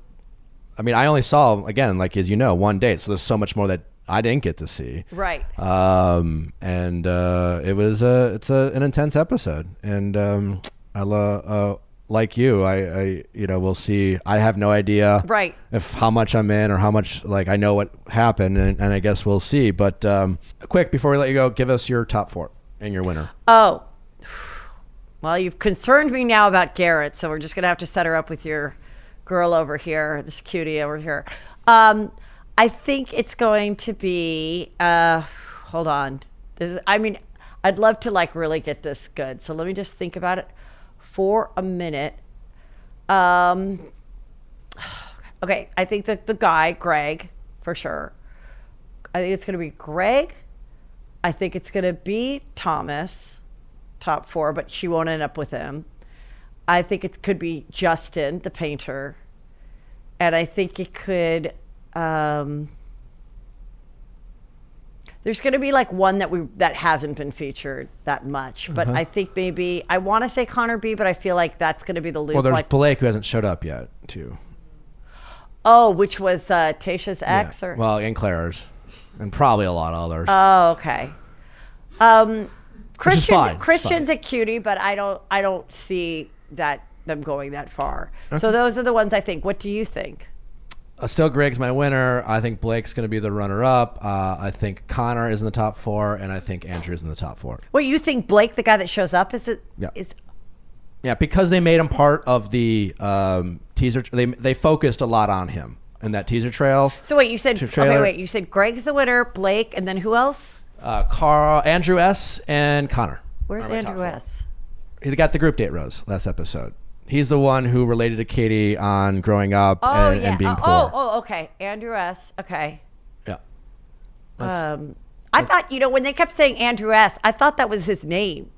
I mean, I only saw again, like as you know, one date. So there's so much more that I didn't get to see. Right. Um, and uh, it was a it's a an intense episode, and um, I lo- uh, like you, I, I you know we'll see. I have no idea Right. if how much I'm in or how much like I know what happened, and, and I guess we'll see. But um, quick before we let you go, give us your top four and your winner. Oh. Well, you've concerned me now about Garrett, so we're just going to have to set her up with your girl over here, this cutie over here. Um, I think it's going to be. Uh, hold on. This is. I mean, I'd love to like really get this good. So let me just think about it for a minute. Um. Okay, I think that the guy Greg for sure. I think it's going to be Greg. I think it's going to be Thomas, top four, but she won't end up with him. I think it could be Justin, the painter, and I think it could. Um, there's going to be like one that we that hasn't been featured that much, but I think maybe I want to say Connor B, but I feel like that's going to be the loop. Well, there's like, Blake who hasn't showed up yet, too. oh, which was uh, Tayshia's ex, Yeah. or Well, and Clare's, and probably a lot of others. Oh, okay. Um, Christian's, fine. Christian's a cutie, but I don't I don't see that them going that far. So those are the ones I think. What do you think? Uh, still, Greg's my winner. I think Blake's going to be the runner-up. Uh, I think Connor is in the top four, and I think Andrew's in the top four. What you think? Blake, the guy that shows up, is it? Yeah. Is Yeah, because they made him part of the um, teaser. They they focused a lot on him in that teaser trail. so? Wait, you said okay. Wait, you said Greg's the winner, Blake, and then who else? Uh, Karl, Andrew S, and Connor. Where's are my top Andrew. S? He got the group date rose last episode. He's the one who related to Katie on growing up Oh and, yeah. and being oh, poor. oh, oh, okay. Andrew S. Okay. Yeah. Um, I thought you know when they kept saying Andrew S. I thought that was his name,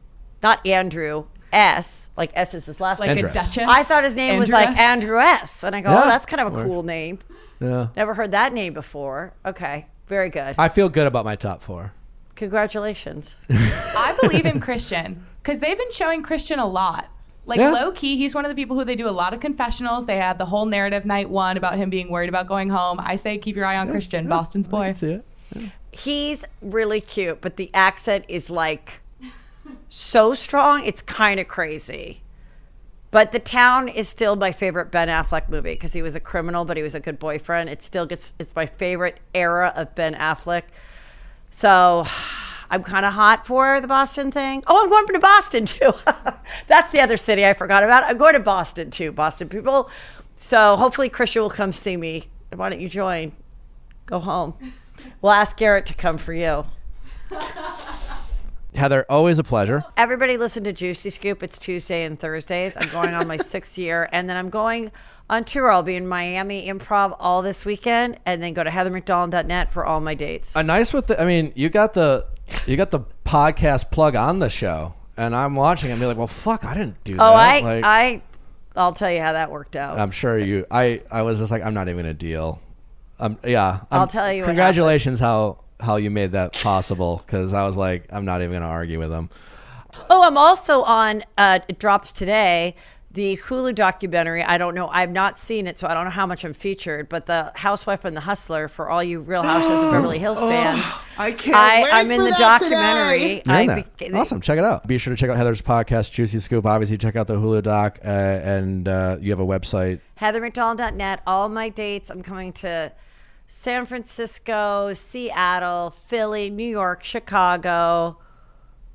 not Andrew S. Like S is his last Like name. Andrew a S. duchess. I thought his name was like Andress. Andrew S. And I go, Yeah. oh, that's kind of a Works. cool name. Yeah. Never heard that name before. Okay, very good. I feel good about my top four. Congratulations. I believe in Christian because they've been showing Christian a lot. Like Yeah. low key, he's one of the people who they do a lot of confessionals. They had the whole narrative night one about him being worried about going home. I say keep your eye on Christian, Boston's boy. See it? He's really cute, but the accent is like so strong, it's kind of crazy. But the town is still my favorite Ben Affleck movie because he was a criminal, but he was a good boyfriend. It still gets it's my favorite era of Ben Affleck. So I'm kind of hot for the Boston thing. Oh, I'm going to Boston too. That's the other city I forgot about. I'm going to Boston too, Boston people. So hopefully Christian will come see me. Why don't you join? Go home. We'll ask Garrett to come for you. Heather, always a pleasure. Everybody listen to Juicy Scoop. It's Tuesday and Thursdays. I'm going on my sixth year, and then I'm going on tour. I'll be in Miami Improv all this weekend, and then go to heathermcdonald.net for all my dates. A nice with the. I mean, you got the you got the podcast plug on the show, and I'm watching. and be like, well, fuck, I didn't do that. oh, I, Like, I, I'll tell you how that worked out. I'm sure you. I I was just like, I'm not even gonna deal. Um, yeah. I'll I'm- tell you what Congratulations, how how you made that possible? Because I was like, I'm not even gonna argue with them. Oh, I'm also on. Uh, it drops today. The Hulu documentary. I don't know. I've not seen it, so I don't know how much I'm featured. But the Housewife and the Hustler for all you Real Housewives of Beverly Hills fans. I can't I, wait I'm in the documentary. today. You're in I be- awesome. Check it out. Be sure to check out Heather's podcast, Juicy Scoop. Obviously, check out the Hulu doc, uh, and uh, you have a website. heathermcdonald.net. All my dates. I'm coming to San Francisco, Seattle, Philly, New York, Chicago,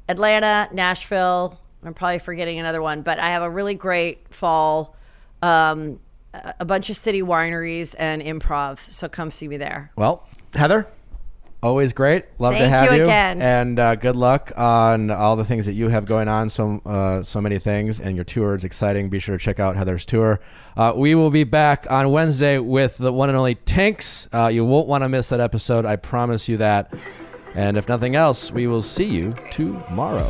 Atlanta, Nashville. I'm probably forgetting another one, but I have a really great fall. Um, a bunch of city wineries and improv. So come see me there. Well, Heather, always great. Love to have you you, again. and uh, good luck on all the things that you have going on. So, uh, so many things, and your tour is exciting. Be sure to check out Heather's tour. Uh, we will be back on Wednesday with the one and only Tinx. Uh, you won't want to miss that episode. I promise you that. And if nothing else, we will see you tomorrow.